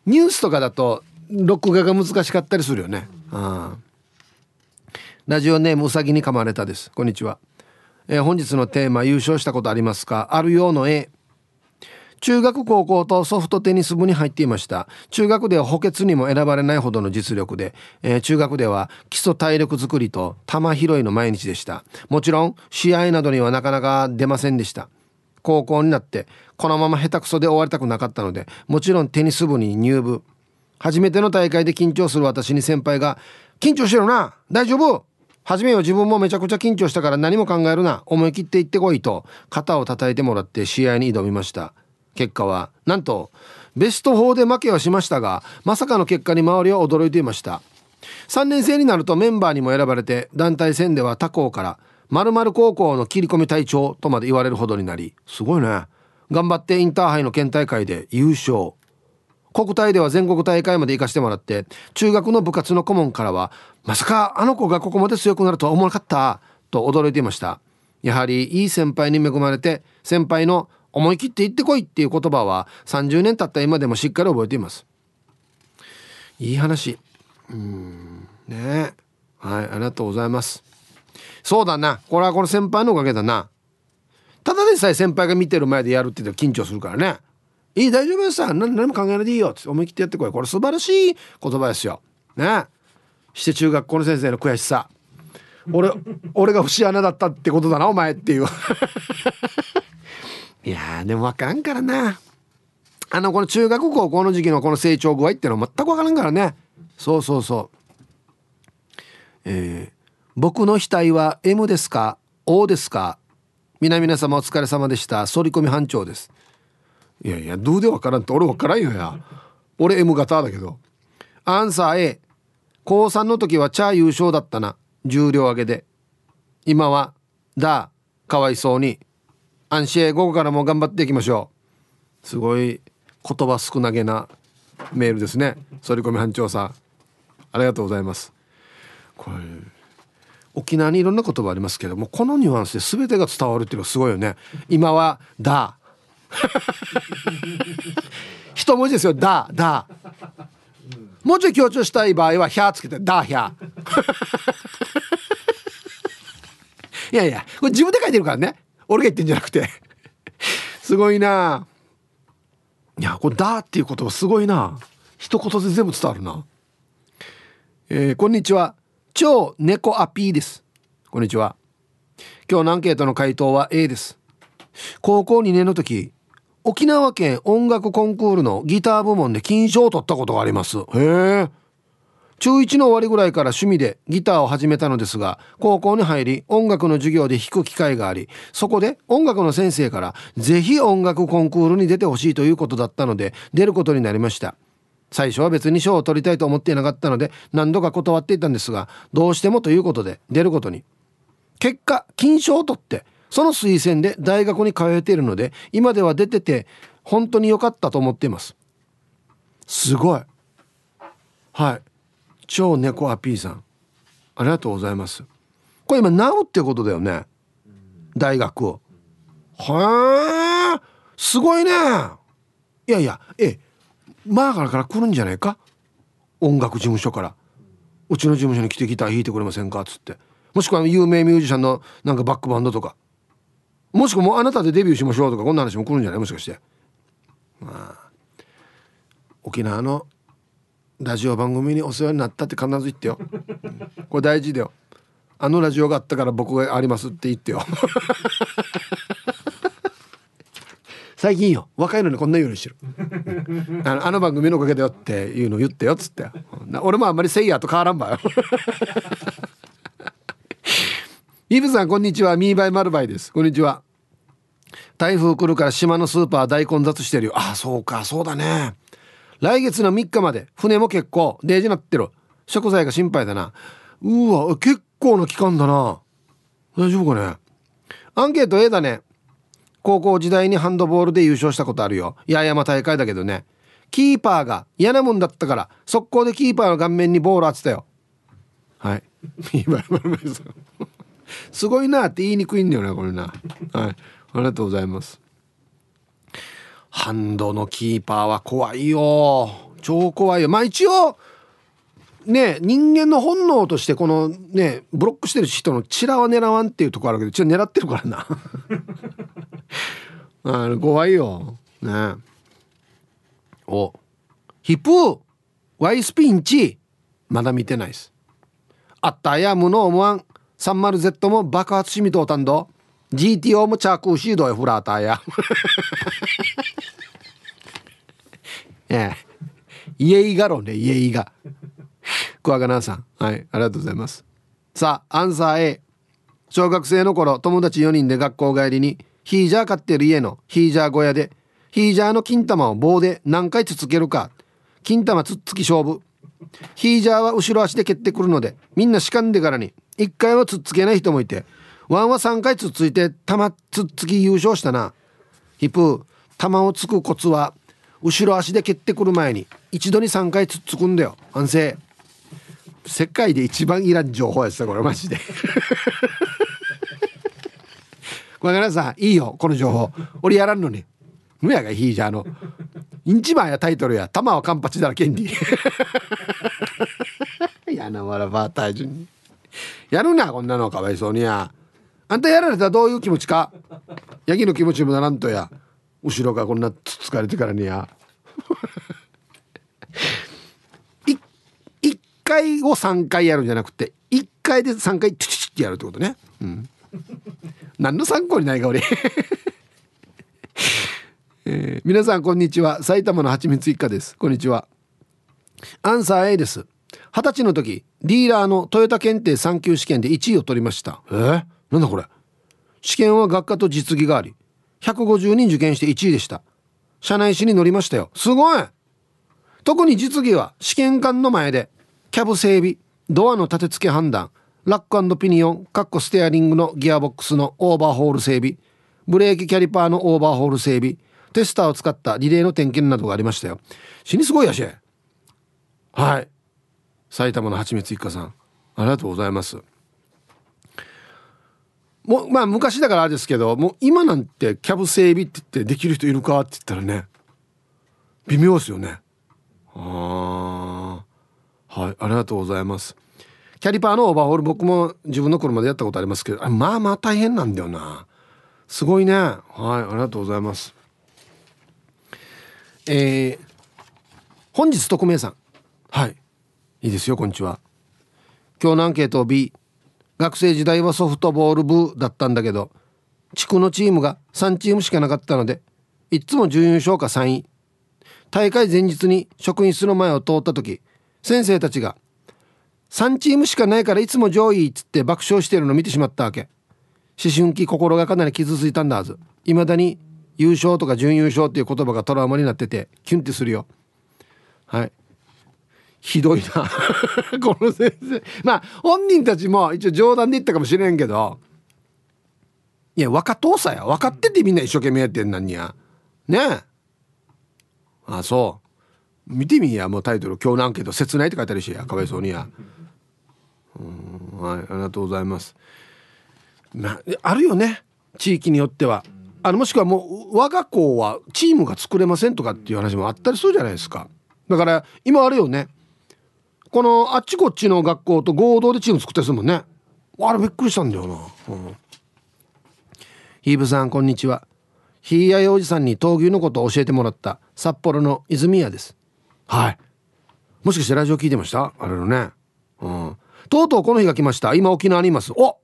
ニュースとかだと録画が難しかったりするよね。あ。ラジオネームうさぎに噛まれたです。こんにちは、えー、本日のテーマ優勝したことありますか？あるようの A 中学高校とソフトテニス部に入っていました。中学では補欠にも選ばれないほどの実力で、えー、中学では基礎体力づくりと球拾いの毎日でした。もちろん試合などにはなかなか出ませんでした。高校になってこのまま下手くそで終わりたくなかったのでもちろんテニス部に入部。初めての大会で緊張する私に先輩が「緊張してるな大丈夫？初めは自分もめちゃくちゃ緊張したから何も考えるな。思い切って行ってこいと。肩を叩いてもらって試合に挑みました。結果はなんとベスト4で負けはしましたがまさかの結果に周りは驚いていました。3年生になるとメンバーにも選ばれて団体戦では他校から〇〇高校の切り込み隊長とまで言われるほどになりすごいね。頑張ってインターハイの県大会で優勝。国体では全国大会まで行かせてもらって中学の部活の顧問からはまさかあの子がここまで強くなるとは思わなかったと驚いていました。やはりいい先輩に恵まれて先輩の思い切って行ってこいっていう言葉は30年経った今でもしっかり覚えています。いい話。うん。ね。はいありがとうございます。そうだな。これはこの先輩のおかげだな。ただでさえ先輩が見てる前でやるって言ったら緊張するからね。いい大丈夫です。さ何も考えないでいいよ。って思い切ってやってこい。これ素晴らしい言葉ですよ。ね。して中学校の先生の悔しさ。俺 俺が節穴だったってことだなお前っていう。いやでも分からんからな。あのこの中学高校の時期のこの成長具合ってのは全く分からんからね。そうそうそう。えー、僕の額は M ですか？O ですか？皆々様お疲れ様でした。反り込み班長です。いやいやどうで分からんって俺分からんよや。俺 M 型だけど。アンサー A 高3の時はチャー優勝だったな。重量上げで。今はだかわいそうに。安心午後からも頑張っていきましょう。すごい言葉少なげなメールですね。反り込み班長さん。ありがとうございます。これ沖縄にいろんな言葉ありますけどもこのニュアンスで全てが伝わるっていうのはすごいよね。今は「だ」一文字ですよ「だ」「だ」もうちょい強調したい場合は「ひゃ」つけて「だ」「ひゃ」いやいやこれ自分で書いてるからね。俺が言ってんじゃなくて。すごいな。いやこれ「だ」っていう言葉すごいな。一言で全部伝わるな。えー、こんにちは。超猫アピーです。こんにちは。今日のアンケートの回答は A です。高校2年の時沖縄県音楽コンクールのギター部門で金賞を取ったことがあります。へえ。中1の終わりぐらいから趣味でギターを始めたのですが高校に入り音楽の授業で弾く機会がありそこで音楽の先生から是非音楽コンクールに出てほしいということだったので出ることになりました。最初は別に賞を取りたいと思っていなかったので何度か断っていたんですがどうしてもということで出ることに。結果金賞を取ってその推薦で大学に通えているので今では出てて本当に良かったと思っています。すごい。はい。超猫アピーさん。ありがとうございます。これ今なおってことだよね。大学を。はあ。すごいね。いやいやえマーガラから来るんじゃないか？音楽事務所から。うちの事務所に来てギター弾いてくれませんか？っつって。もしくは有名ミュージシャンのなんかバックバンドとか。もしくはもうあなたでデビューしましょうとかこんな話も来るんじゃない？もしかして。まあ沖縄のラジオ番組にお世話になったって必ず言ってよ。これ大事だよ。あのラジオがあったから僕がありますって言ってよ。最近よ。若いのにこんなようにしてる。あのあの番組のおかげだよっていうの言ってよっつって俺もあんまりせいやと変わらんばよ。イブさんこんにちは。ミーバイマルバイです。こんにちは。台風来るから島のスーパー大混雑してるよ。あそうかそうだね。来月の3日まで船も結構デージなってる。食材が心配だな。うわ結構な期間だな。大丈夫かね？アンケート A だね。高校時代にハンドボールで優勝したことあるよ。八重山大会だけどね。キーパーが嫌なもんだったから速攻でキーパーの顔面にボール当てたよ。はい。すごいなって言いにくいんだよねこれな。はい。ありがとうございます。ハンドのキーパーは怖いよ。超怖いよ。まあ一応ね人間の本能としてこのねブロックしてる人のチラは狙わんっていうとこあるけどちょ狙ってるからな。あ怖いよ。ね。お。ヒップワイスピンチ。まだ見てないです。あったや無の思わん。30Z も爆発しみとうたんど。GTO もチャークーシードやフラーターやええ。イエイガロねイエイガクワガナさんはいありがとうございます。さあアンサー A 小学生の頃友達4人で学校帰りにヒージャー飼ってる家のヒージャー小屋でヒージャーの金玉を棒で何回つつけるか金玉つっつき勝負。ヒージャーは後ろ足で蹴ってくるのでみんなしかんでからに1回はつっつけない人もいてワンは3回つっついて玉つっつき優勝したな。ヒップ玉をつくコツは後ろ足で蹴ってくる前に一度に3回つっつくんだよ。反省世界で一番いらん情報やつだこれマジで。これからさい。いよこの情報。俺やらんのに。むやがいいじゃあの。インチマンやタイトルや。玉はカンパチだらけんに。やなわらば大順に。やるなこんなのかわいそうにや。あんたやられたらどういう気持ちか？ヤギの気持ちもならんとや。後ろがこんなつつかれてからにや。1回を3回やるんじゃなくて1回で3回チュチュチュってやるってことね。うん。何の参考にないか俺。えー、皆さんこんにちは。埼玉のはちみつ一家です。こんにちは。アンサー A です。二十歳の時ディーラーのトヨタ検定3級試験で1位を取りました。え？ー、なんだこれ。試験は学科と実技があり150人受験して1位でした。社内試に乗りましたよ。すごい。特に実技は試験官の前でキャブ整備ドアの立て付け判断ラックピニオンカッコステアリングのギアボックスのオーバーホール整備ブレーキキャリパーのオーバーホール整備テスターを使ったリレーの点検などがありましたよ。死にすごいやし。はい。埼玉のはちみつ一家さんありがとうございます。もまあ昔だからあれですけどもう今なんてキャブ整備って言ってできる人いるかって言ったらね微妙ですよね。ああはいありがとうございます。キャリパーのオーバーホール僕も自分の車でやったことありますけどあまあまあ大変なんだよな。すごいね。はいありがとうございます。えー、本日特命さん。はい。いいですよこんにちは。今日のアンケート B 学生時代はソフトボール部だったんだけど地区のチームが3チームしかなかったのでいつも準優勝か3位。大会前日に職員室の前を通った時先生たちが「3チームしかないからいつも上位」っつって爆笑してるのを見てしまったわけ。思春期心がかなり傷ついたんだはず。いまだに優勝とか準優勝っていう言葉がトラウマになっててキュンってするよ。はい。ひどいな。この先生。まあ本人たちも一応冗談で言ったかもしれんけど。いや若父さや。分かっててみんな一生懸命やってんなんにや。ねえ。あそう。見てみや。もうタイトル「今日のアンケート切ない」って書いてあるしや。かわいそうにや。うん。はい。ありがとうございます。まあるよね。地域によっては。あのもしくはもう我が校はチームが作れませんとかっていう話もあったりするじゃないですか。だから今あるよね。このあっちこっちの学校と合同でチーム作ったりするもんね。あれびっくりしたんだよな、うん、ヒーブさんこんにちは。ひいやいおじさんに闘牛のことを教えてもらった札幌の泉谷です。はい。もしかしてラジオ聞いてました？あれのね。うん。とうとうこの日が来ました。今沖縄にいます。お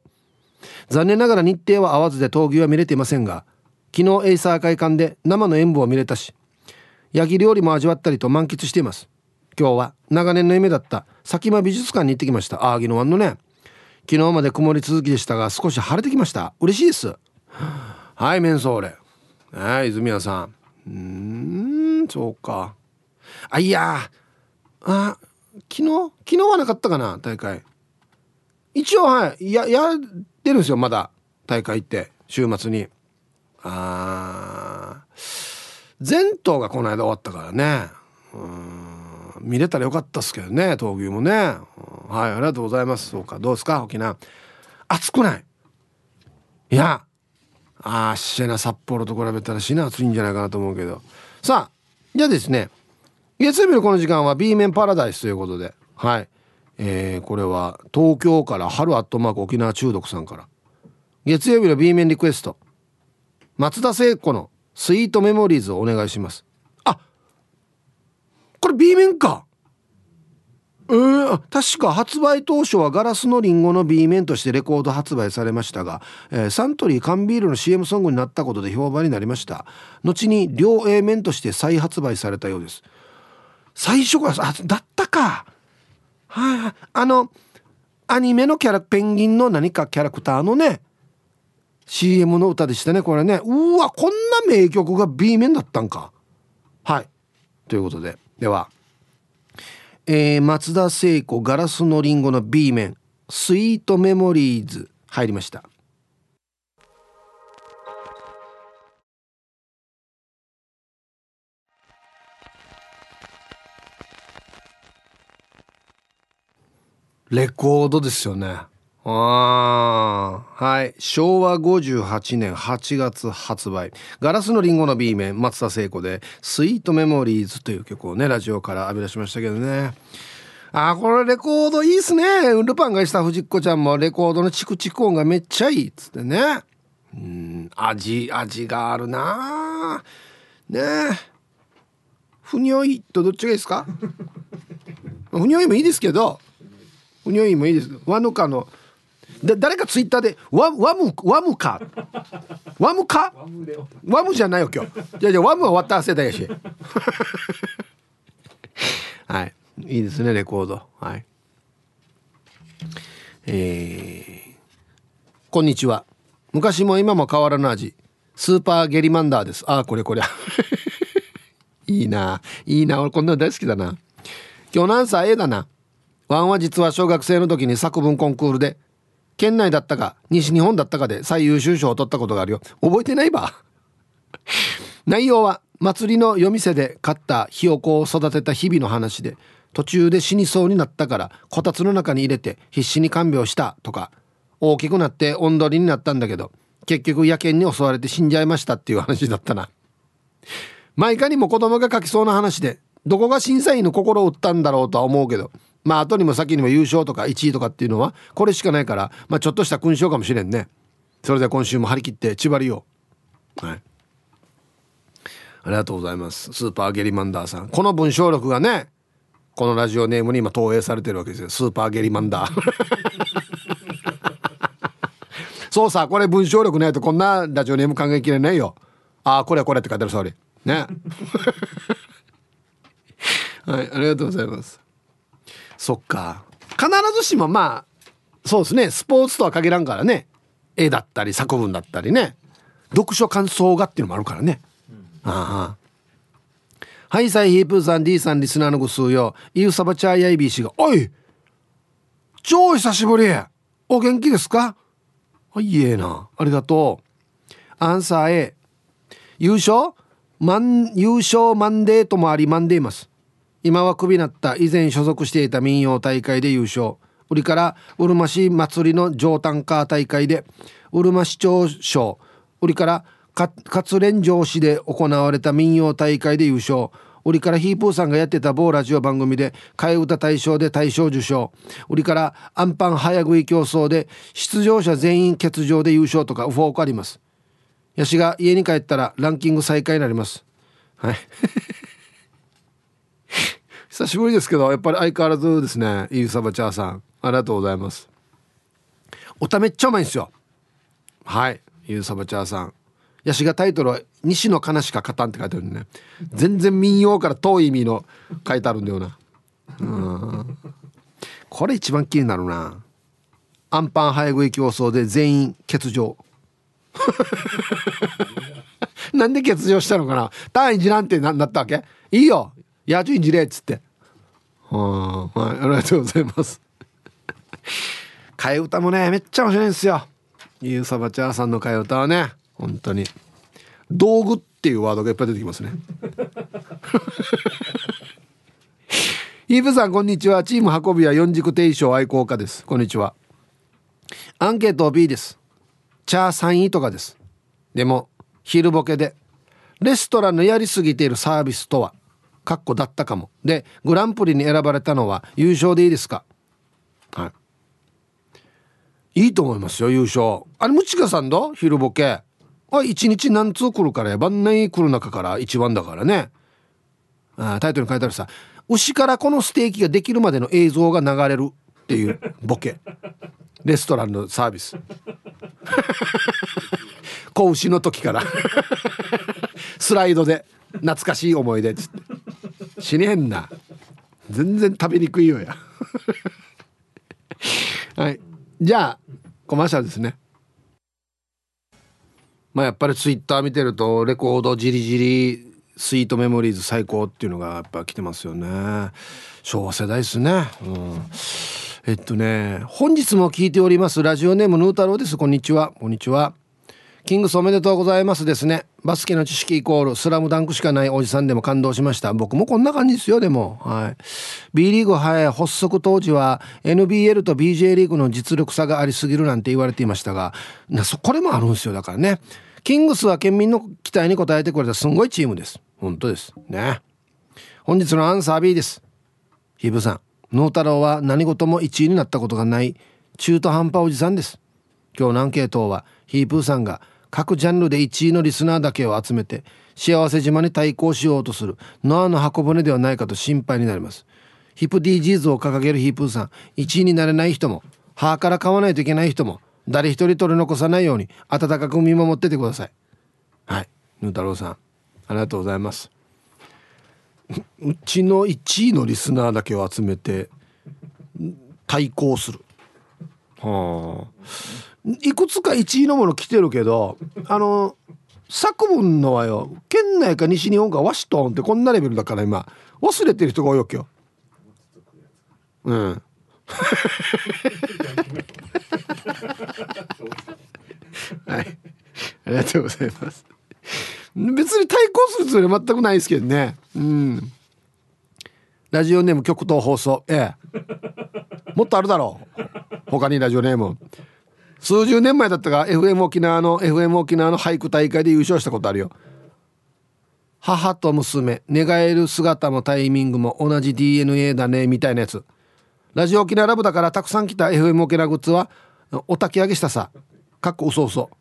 残念ながら日程は合わずで闘牛は見れていませんが昨日エイサー会館で生の演舞を見れたし焼き料理も味わったりと満喫しています。今日は長年の夢だった佐喜眞美術館に行ってきました。ああ宜野湾のね。昨日まで曇り続きでしたが少し晴れてきました。嬉しいです。はいメンソーレはい泉谷さん。うんそうか。あいや。あ昨日昨日はなかったかな大会。一応はいややってるんですよまだ。大会って週末に。あ前頭がこの間終わったからね。うん。見れたらよかったっすけどね闘牛もね。はいありがとうございます。そうかどうですか沖縄。暑くない。いやああシェナ札幌と比べたらシナ暑いんじゃないかなと思うけど。さあじゃあですね月曜日のこの時間は B 面パラダイスということで。はい。えー、これは東京から春アットマーク沖縄中毒さんから。月曜日の B 面リクエスト。松田聖子のスイートメモリーズをお願いします。これ B 面か。えー、確か発売当初はガラスのリンゴの B 面としてレコード発売されましたが、えー、サントリー缶ビールの CM ソングになったことで評判になりました。後に両 A 面として再発売されたようです。最初からあだったか。はい、あ、あのアニメのキャラペンギンの何かキャラクターのね CM の歌でしたねこれね。うわこんな名曲が B 面だったんか。はい。ということで。では、えー、松田聖子ガラスのリンゴの B 面スイートメモリーズ入りました。レコードですよね。ああはい。昭和58年8月発売。ガラスのリンゴの B 面松田聖子で「スイートメモリーズ」という曲をねラジオから浴び出しましたけどね。ああこれレコードいいっすね。ルパンがした藤子ちゃんもレコードのチクチク音がめっちゃいいっつってね。うん味味があるなねえ。ふにょいとどっちがいいですか？ふにょいもいいですけど。ふにょいもいいです。和のかのだ誰かツイッターでワワムワムか？ワムか？ワムじゃないよ今日。じゃじゃワムは終わった世代やし。はい。いいですねレコード。はい。えー、こんにちは。昔も今も変わらぬ味。スーパーゲリマンダーです。ああこれこれ。いいな。いいな。俺こんなの大好きだな。今日のアンサー A だな。ワンは実は小学生の時に作文コンクールで県内だったか西日本だったかで最優秀賞を取ったことがあるよ。覚えてないば。内容は祭りの夜店で買ったひよこを育てた日々の話で途中で死にそうになったからこたつの中に入れて必死に看病したとか大きくなっておんどりになったんだけど結局野犬に襲われて死んじゃいましたっていう話だったな。毎回にも子供が書きそうな話でどこが審査員の心を打ったんだろうとは思うけどまあ後にも先にも優勝とか1位とかっていうのはこれしかないから、まあ、ちょっとした勲章かもしれんね。それで今週も張り切って縛りようはい。ありがとうございます。スーパーゲリマンダーさん。この文章力がねこのラジオネームに今投影されてるわけですよ。スーパーゲリマンダー。そうさこれ文章力ないとこんなラジオネーム考えきれないよ。ああこれはこれって書いてある。総理ね。はいありがとうございます。そっか。必ずしもまあそうですね。スポーツとは限らんからね。絵だったり作文だったりね。読書感想画っていうのもあるからね、うん、ああ。はいサイヒープーさん D さんリスナーのご数よ。イウサバチャーヤイビー氏が「おい!超久しぶり!お元気ですか?」はいええな。ありがとう。アンサー A 優勝?マン優勝マンデーともありマンデーます今はクビになった以前所属していた民謡大会で優勝。売りからうるま市祭りの上タンカー大会でうるま市長賞。売りから勝連城市で行われた民謡大会で優勝。売りからヒープーさんがやってた某ラジオ番組で替え歌大賞で大賞受賞。売りからアンパン早食い競争で出場者全員欠場で優勝とかフォークあります。ヤシが家に帰ったらランキング最下位になります。はい。久しぶりですけどやっぱり相変わらずですねイーサバチャーさん。ありがとうございます。おためっちゃうまいんですよ。はいユーサバチャーさん。ヤシがタイトルは「西の悲しか勝たん」って書いてあるんでね。全然民謡から遠い意味の書いてあるんだよな。うん。これ一番気になるな。アンパン早食い競争で全員欠場。なんで欠場したのかな。単位次なんてななったわけ？いいよ。野獣事例っつって。はい、ありがとうございます。替え歌もねめっちゃ面白いんですよ。ユーサバチャーさんの替え歌はね本当に。道具っていうワードがいっぱい出てきますね。イーブさんこんにちは。チーム運びは四軸定称愛好家です。こんにちは。アンケート B です。チャー3位とかです。でも昼ボケでレストランのやりすぎているサービスとは？カッコだったかも。でグランプリに選ばれたのは優勝でいいですか？はい。いいと思いますよ優勝。あれムチカさんだ？昼ボケ。あ一日何通来るからや番内来る中から一番だからね。あタイトルに書いてあるさ。牛からこのステーキができるまでの映像が流れる。っていうボケ。レストランのサービス。子牛の時から。スライドで懐かしい思い出。っつって死ねんな。全然食べにくいよや。はい。じゃあコマーシャルですね。まあやっぱりツイッター見てるとレコードじりじりスイートメモリーズ最高っていうのがやっぱ来てますよね。昭和世代ですね、うん、えっとね本日も聞いております。ラジオネームヌー太郎です。こんにちは。こんにちは。キングスおめでとうございますですね。バスケの知識イコールスラムダンクしかないおじさんでも感動しました。僕もこんな感じですよでも。はい。B リーグはい発足当時は NBL と BJ リーグの実力差がありすぎるなんて言われていましたがなそこれもあるんですよだからね。キングスは県民の期待に応えてくれたすんごいチームです。本当です。ね。本日のアンサー B です。ヒブさん。ノータロは何事も1位になったことがない中途半端おじさんです。今日のアンケートはヒープーさんが各ジャンルで1位のリスナーだけを集めて幸せ島に対抗しようとするノアの箱舟ではないかと心配になります。ヒップ DGs を掲げるヒープーさん1位になれない人も歯から買わないといけない人も誰一人取り残さないように温かく見守っててください。はい。ヌー太郎さんありがとうございます。うちの1位のリスナーだけを集めて対抗する。はあ。いくつか1位のもの来てるけどあの作文のはよ県内か西日本かワシトンってこんなレベルだから今忘れてる人が多いわけよ。うん。はい。ありがとうございます。別に対抗するつもりは全くないですけどね。うん。ラジオネーム極東放送。ええ。もっとあるだろう。他にラジオネーム。数十年前だったが FM 沖縄の FM 沖縄の俳句大会で優勝したことあるよ。母と娘寝返る姿もタイミングも同じ DNA だねみたいなやつ。ラジオ沖縄ラブだからたくさん来た FM 沖縄グッズはお焚き上げしたさ。かっこ嘘嘘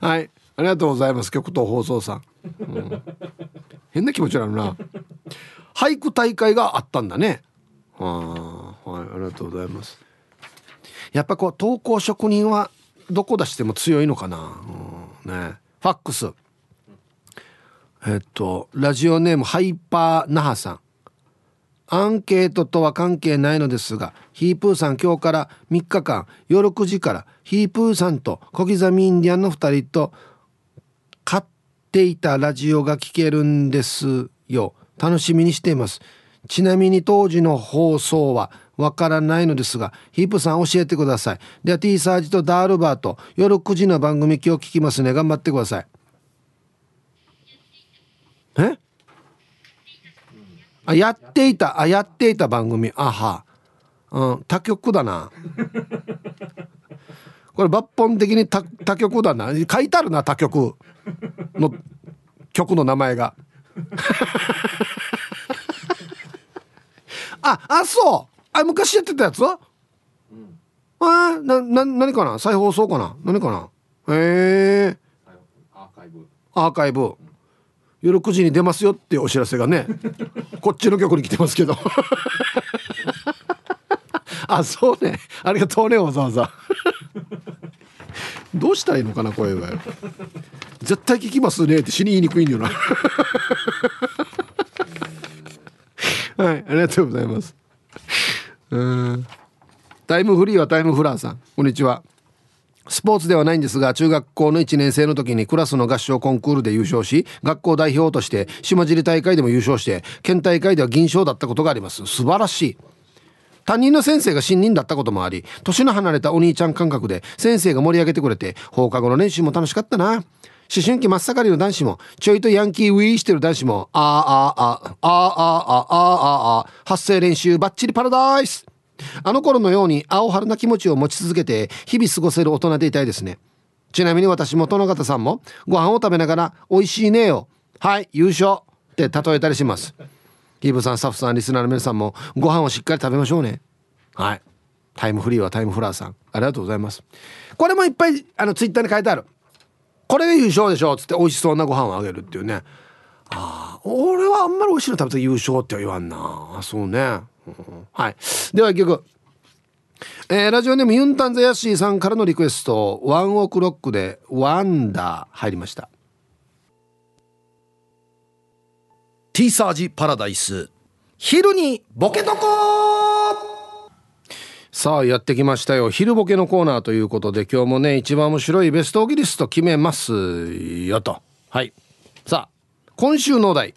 はい。ありがとうございます極東放送さん、うん、変な気持ちなのな。俳句大会があったんだね。あはい。ありがとうございます。やっぱこう投稿職人はどこ出しても強いのかな、うん、ね。ファックス。えっとラジオネームハイパー那覇さん。アンケートとは関係ないのですがヒープーさん今日から3日間夜9時からヒープーさんと小刻みインディアンの2人と買っていたラジオが聴けるんですよ。楽しみにしています。ちなみに当時の放送はわからないのですがヒープさん教えてください。では T サージとダールバーと夜9時の番組今日聞きますね。頑張ってください。え？あやっていた。あやっていた番組。あは。うん他局だな。これ抜本的に他他局だな。書いてあるな他局。の曲の名前が。ああそう。あ昔やってたやつ、うん、あなな何かな？再放送かな？何かな？へえアー。カイブアーカイブ。夜9時に出ますよっていうお知らせがね こっちの曲に来てますけど。あそうね。ありがとうねわざわざ。どうしたらいいのかな声は絶対聞きますねって死に言いにくいんよな。はいありがとうございますうん。タイムフリーはタイムフラーさん。こんにちは。スポーツではないんですが中学校の1年生の時にクラスの合唱コンクールで優勝し学校代表として島尻大会でも優勝して県大会では銀賞だったことがあります。素晴らしい。担任の先生が新任だったこともあり年の離れたお兄ちゃん感覚で先生が盛り上げてくれて放課後の練習も楽しかったな。思春期真っ盛りの男子も、ちょいとヤンキーウィーしてる男子も、あーあーあー、あーあーあーあーあーあー、発声練習バッチリパラダイスあの頃のように青春な気持ちを持ち続けて、日々過ごせる大人でいたいですね。ちなみに私も殿方さんも、ご飯を食べながら、美味しいねよ。はい、優勝って例えたりします。ギブさん、スタッフさん、リスナーの皆さんも、ご飯をしっかり食べましょうね。はい。タイムフリーはタイムフラーさん。ありがとうございます。これもいっぱい、あの、ツイッターに書いてある。これが優勝でしょっつって美味しそうなご飯をあげるっていうねああ俺はあんまり美味しいの食べた優勝っては言わんなあそうねはい。では一曲。えー、ラジオネームユンタンザヤシーさんからのリクエスト、ワンオクロックでワンダー入りました。ティーサージパラダイス。昼にボケとこさあやってきましたよ。昼ボケのコーナーということで今日もね一番面白いベストギリスト決めますよと。はい。さあ今週のお題。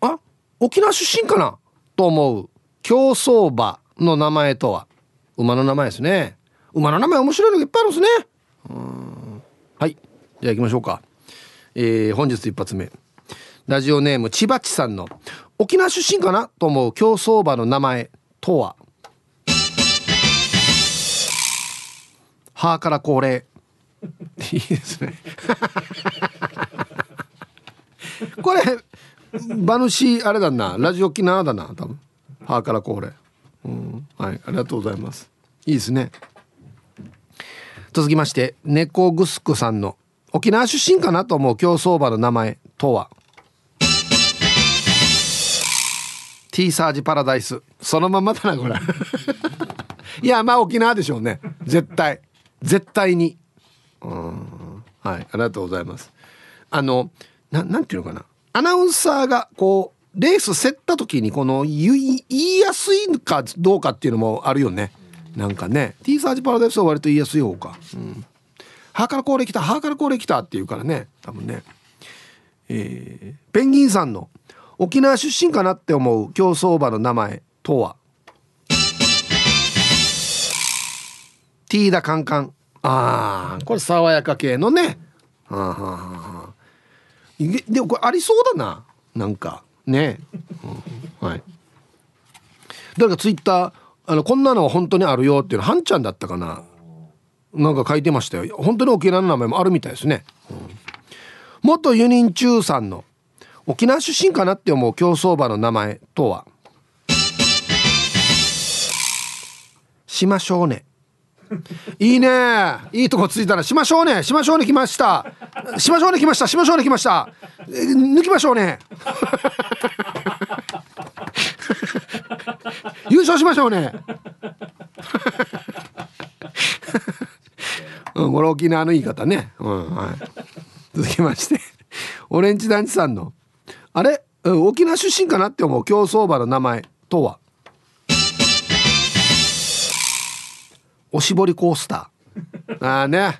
あ沖縄出身かな？と思う。競走馬の名前とは。馬の名前ですね。馬の名前面白いのがいっぱいあるんですね。うん。はい。じゃあ行きましょうか。えー、本日一発目。ラジオネーム千葉地さんの沖縄出身かな？と思う競走馬の名前とは？歯から高齢いいですね。これ馬主あれだな。ラジオ沖縄だな多分。歯から高齢うん。はいありがとうございます。いいですね。続きまして猫グスクさんの沖縄出身かなと思う競走馬の名前とは？T サージパラダイス。そのままだなこれ。いやまあ沖縄でしょうね。絶対絶対に。うん。はい。ありがとうございます。あのななんていうのかな。アナウンサーがこうレース競った時にこの言い言いやすいかどうかっていうのもあるよね。なんかね。T サージパラダイスは割と言いやすい方か。うん。ハーからこれ来たハーからこれ来たっていうからね。多分ね。えー、ペンギンさんの沖縄出身かなって思う競走馬の名前とは？ティーダカンカン。ああこれ爽やか系のね。はあはあはあでもこれありそうだな。なんか。ね、うん、はい。誰かツイッターあのこんなのは本当にあるよっていうのはんちゃんだったかな。なんか書いてましたよ。本当に沖縄の名前もあるみたいですね、うん、元輸人中さんの沖縄出身かなって思う競走馬の名前とは。しましょうねいいね。いいとこついたらしましょうね。しましょうね来ました。しましょうね来ました。しましょうね来ました。抜きましょうね。優勝しましょうね。うん、これ沖縄の言い方ね、うんはい、続きまして。オレンジ団地さんの。あれ、沖縄出身かなって思う。競走馬の名前とは？おしぼりコースター。ああね。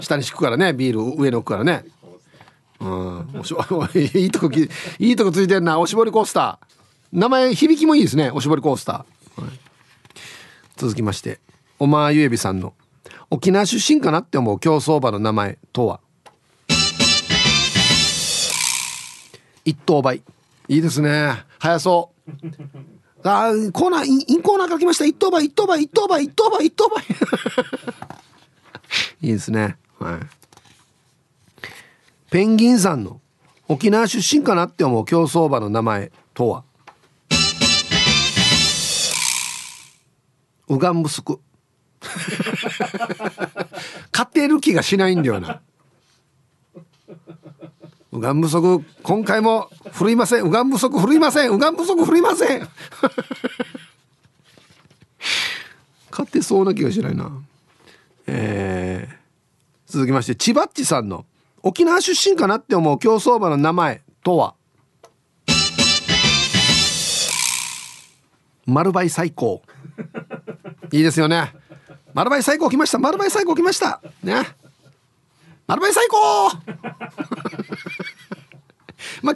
下に敷くからね。ビール上に置くからね。うん。おしぼ いいとこいいとこついてんな。おしぼりコースター。名前響きもいいですね。おしぼりコースター、はい、続きましておまゆえびさんの沖縄出身かなって思う競走馬の名前とは？一等倍いいですね。早そう。あコーナーインコーナーから来ました。一等倍一等倍一等倍一等倍一等倍。いいですね。はい。ペンギンさんの沖縄出身かなって思う競走馬の名前とは？ウガンブスク。勝てる気がしないんだよな。うがん不足今回も振るいません。うがん不足振るいません。うがん不足振るいません。勝てそうな気がしないな。えー、続きまして千葉っちさんの沖縄出身かなって思う競走馬の名前とは？丸倍最高いいですよね。丸倍最高来ました。丸倍最高来ました。ね。丸倍最高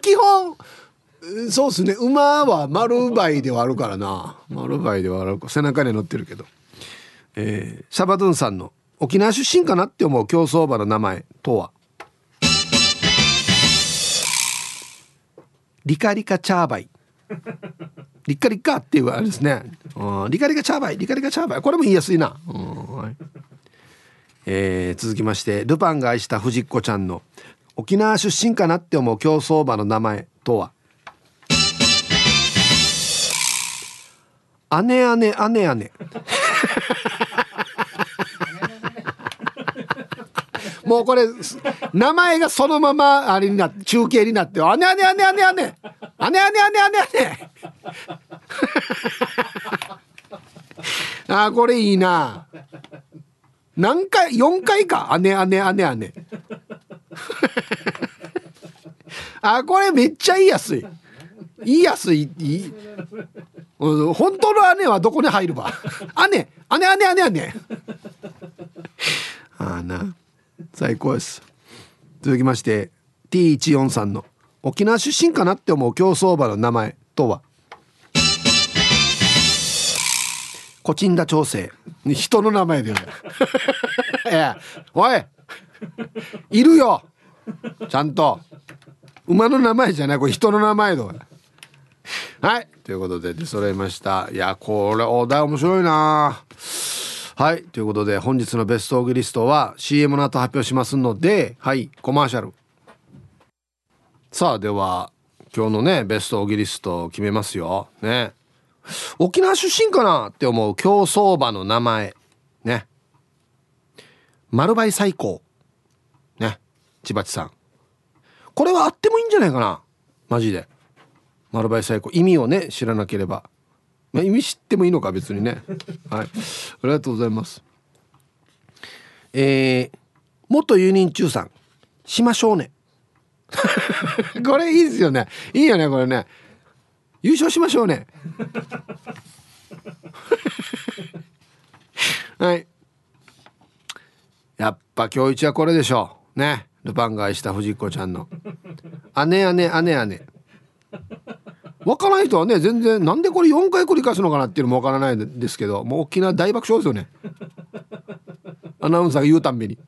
基本そうっすね。馬は丸倍ではあるからな。丸倍ではある背中に乗ってるけど。えー、シャバドゥンさんの沖縄出身かなって思う競走馬の名前とは？リカリカチャーバイ。リカリカっていうあれですね、うん、リカリカチャーバイ。リカリカチャーバイ。これも言いやすいな、うん。はい。えー、続きましてルパンが愛した藤子ちゃんの沖縄出身かなって思う競走馬の名前とは？姉姉姉姉もうこれ名前がそのままあれになって中継になって姉姉姉姉姉姉姉姉姉姉姉あこれいいな。何回4回か。姉姉姉姉あこれめっちゃ言いやすい。言いやすい。いい本当の姉はどこに入るば。姉姉姉姉姉。ああな。最高です。続きまして T143 の沖縄出身かなって思う競走馬の名前とは？コチンダ調整。人の名前だよ おい いるよ。ちゃんと。馬の名前じゃない。これ人の名前だ。はい。ということで出揃いました。いやこれお題面白いな。はい。ということで本日のベストオーグリストは CM の後発表しますのではい。コマーシャル。さあでは今日のねベストオーギリスト決めますよ。ね。沖縄出身かなって思う競走馬の名前。ね。丸梅最高。千葉地さん。これはあってもいいんじゃないかな。マジで。丸梅最高意味をね知らなければ、まあ、意味知ってもいいのか別にね。はい。ありがとうございます。えー、元ユニン中さん。しましょうねこれいいですよね。いいよねこれね。優勝しましょうねはい。やっぱ今日一はこれでしょう。ね。ルパンが愛した藤子ちゃんの「姉姉姉姉」わからない人はね全然なんでこれ4回繰り返すのかなっていうのもわからないんですけどもう大きな大爆笑ですよね。アナウンサーが言うたんびに。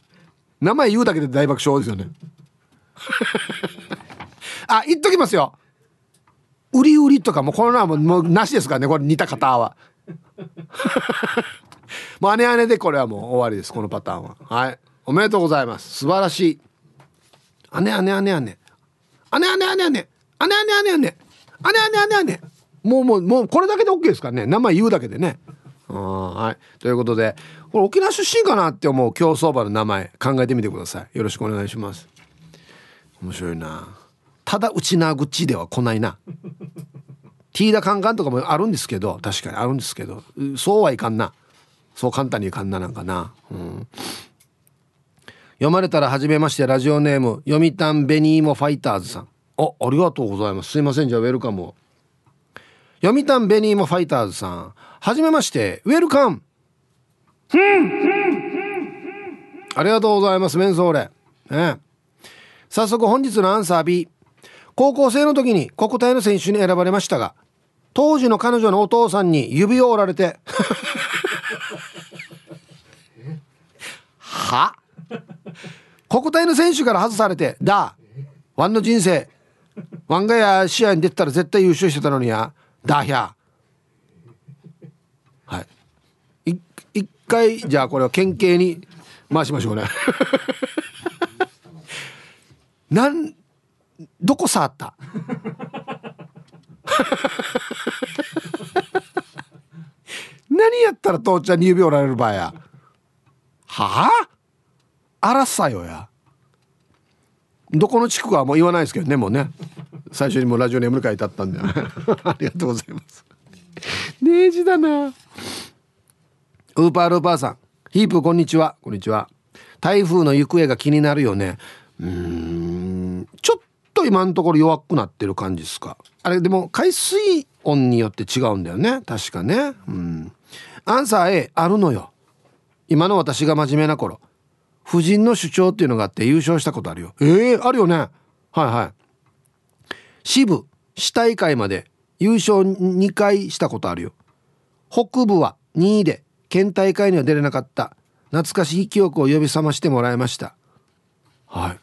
名前言うだけで大爆笑ですよね。あ言っときますよ。売り売りとかもこののはもうもうなしですからねこれ似た方は。もう姉姉でこれはもう終わりですこのパターンは。はい。おめでとうございます。素晴らしい。姉姉姉姉。姉姉姉姉。姉姉姉姉。姉姉姉姉。姉姉もうもうもうこれだけで OK ですからね。名前言うだけでね。はい。ということでこれ沖縄出身かなって思う競走馬の名前考えてみてください。よろしくお願いします。面白いな。ただうちなぐちでは来ないな。ティーダカンカンとかもあるんですけど確かにあるんですけどそうはいかんな。そう簡単にいかんななんかな、うん、読まれたら初めましてラジオネーム読谷ベニーモファイターズさん。あありがとうございます。すいません。じゃあウェルカムを。読谷ベニーモファイターズさん。はじめましてウェルカム。ありがとうございますメンソーレ。ね。早速本日のアンサー B 高校生の時に国体の選手に選ばれましたが当時の彼女のお父さんに指を折られて。は？国体の選手から外されてだワンの人生ワンがや試合に出てたら絶対優勝してたのにやだひゃ。はい。一回じゃあこれは県警に回しましょうね。なんどこ触った？何やったら父ちゃんに指折られる場合や？はあ？あらさよや。どこの地区かはもう言わないですけどねもうね。最初にもラジオネームに書いてあったんで。ありがとうございます。ねじだな。ウーパールーパーさん。ヒープこんにちは。こんにちは。台風の行方が気になるよね。うん。ちょっと今のところ弱くなってる感じですか。あれでも海水温によって違うんだよね。確かね。うん。アンサー A あるのよ。今の私が真面目な頃。婦人の主張っていうのがあって優勝したことあるよ。ええー、あるよね。はいはい。支部市大会まで優勝2回したことあるよ。北部は2位で県大会には出れなかった。懐かしい記憶を呼び覚ましてもらいました。はい。あ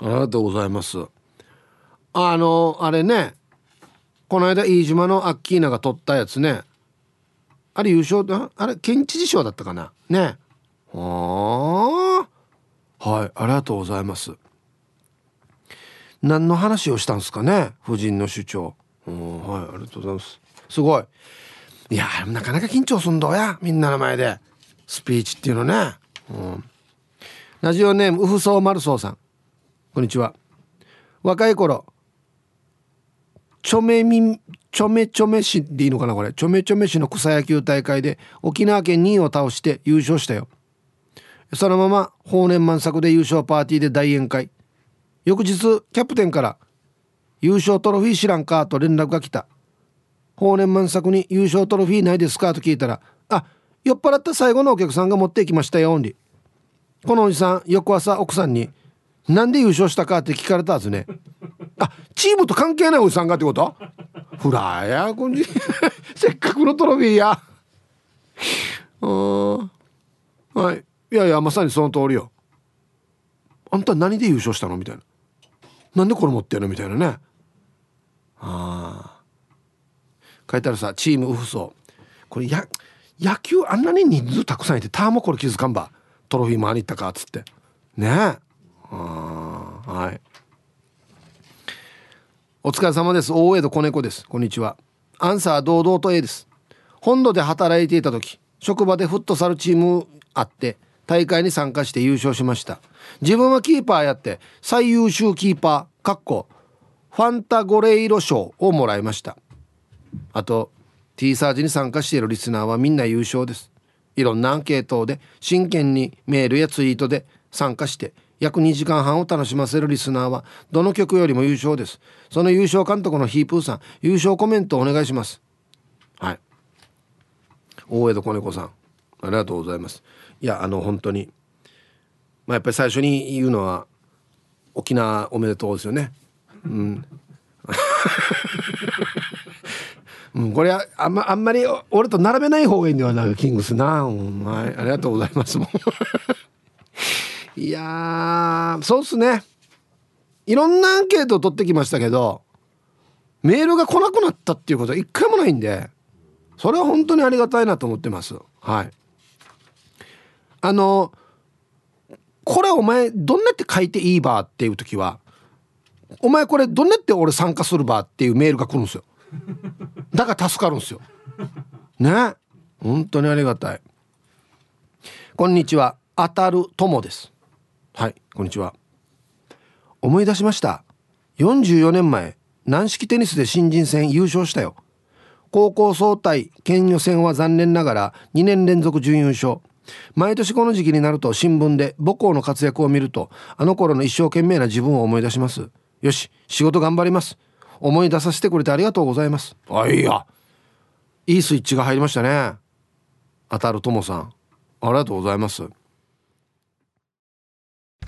りがとうございます。あのあれね。この間飯島のアッキーナが取ったやつね。あれ優勝あれ県知事賞だったかな。ね。あはいありがとうございます。何の話をしたんですかね夫人の主張。うんはいありがとうございます。すごい。いやなかなか緊張すんどやみんなの前で。スピーチっていうのね。うん。ラジオネームウフソーマルソーさん。こんにちは。若い頃ちょめみちょめちょめ市でいいのかなこれ。ちょめちょめ市の草野球大会で沖縄県2位を倒して優勝したよ。そのまま法年満作で優勝パーティーで大宴会。翌日キャプテンから「優勝トロフィー知らんか?」と連絡が来た。法年満作に優勝トロフィーないですかと聞いたらあ酔っ払った最後のお客さんが持ってきましたよオンリこのおじさん翌朝奥さんに「なんで優勝したか?」って聞かれたはずね。あチームと関係ないおじさんがってこと？フラーやこんじ。せっかくのトロフィーや。うんはい。いやいやまさにその通りよ。あんた何で優勝したの？みたいな。なんでこれ持ってるの？みたいなね。ああ。書いてあるさチームウフソ。これや野球あんなに人数たくさんいてターもこれ気づかんば。トロフィー回り行ったかっつって。ね。えあはい。お疲れ様です。大江戸子猫です。こんにちは。アンサー堂々と A です。本土で働いていた時職場でフットサルチームあって大会に参加して優勝しました。自分はキーパーやって最優秀キーパーかっこファンタゴレイロ賞をもらいました。あと T サージに参加しているリスナーはみんな優勝です。いろんなアンケートで真剣にメールやツイートで参加して約2時間半を楽しませるリスナーはどの曲よりも優勝です。その優勝監督のヒープーさん優勝コメントお願いします。はい。大江戸子猫さんありがとうございます。いやあの本当に。まあやっぱり最初に言うのは沖縄おめでとうですよね。うん。うん、これはあん,、まあんまり俺と並べない方がいいんではないキングスな、うん、はい、ありがとうございますも いやそうっすね。いろんなアンケートを取ってきましたけどメールが来なくなったっていうことは一回もないんでそれは本当にありがたいなと思ってます。はい。あのこれお前どんなって書いていいばっていう時はお前これどんなって俺参加するばっていうメールが来るんですよ。だから助かるんですよ。ね？本当にありがたい。こんにちは。当たる友です。はいこんにちは。思い出しました。44年前軟式テニスで新人戦優勝したよ。高校総体県予選は残念ながら2年連続準優勝。毎年この時期になると新聞で母校の活躍を見るとあの頃の一生懸命な自分を思い出します。よし仕事頑張ります。思い出させてくれてありがとうございます。あいや。いいスイッチが入りましたね。当たるともさん。ありがとうございます。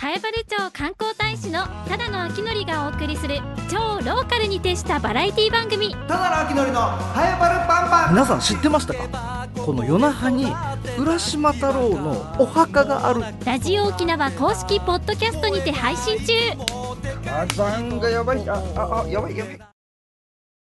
南風原町観光大使のただの秋のりがお送りする超ローカルに徹したバラエティ番組。ただの秋のりのパンパン。皆さん知ってましたか？この夜那覇に浦島太郎のお墓がある。ラジオ沖縄公式ポッドキャストにて配信中。火山がやばいあああやばいやばい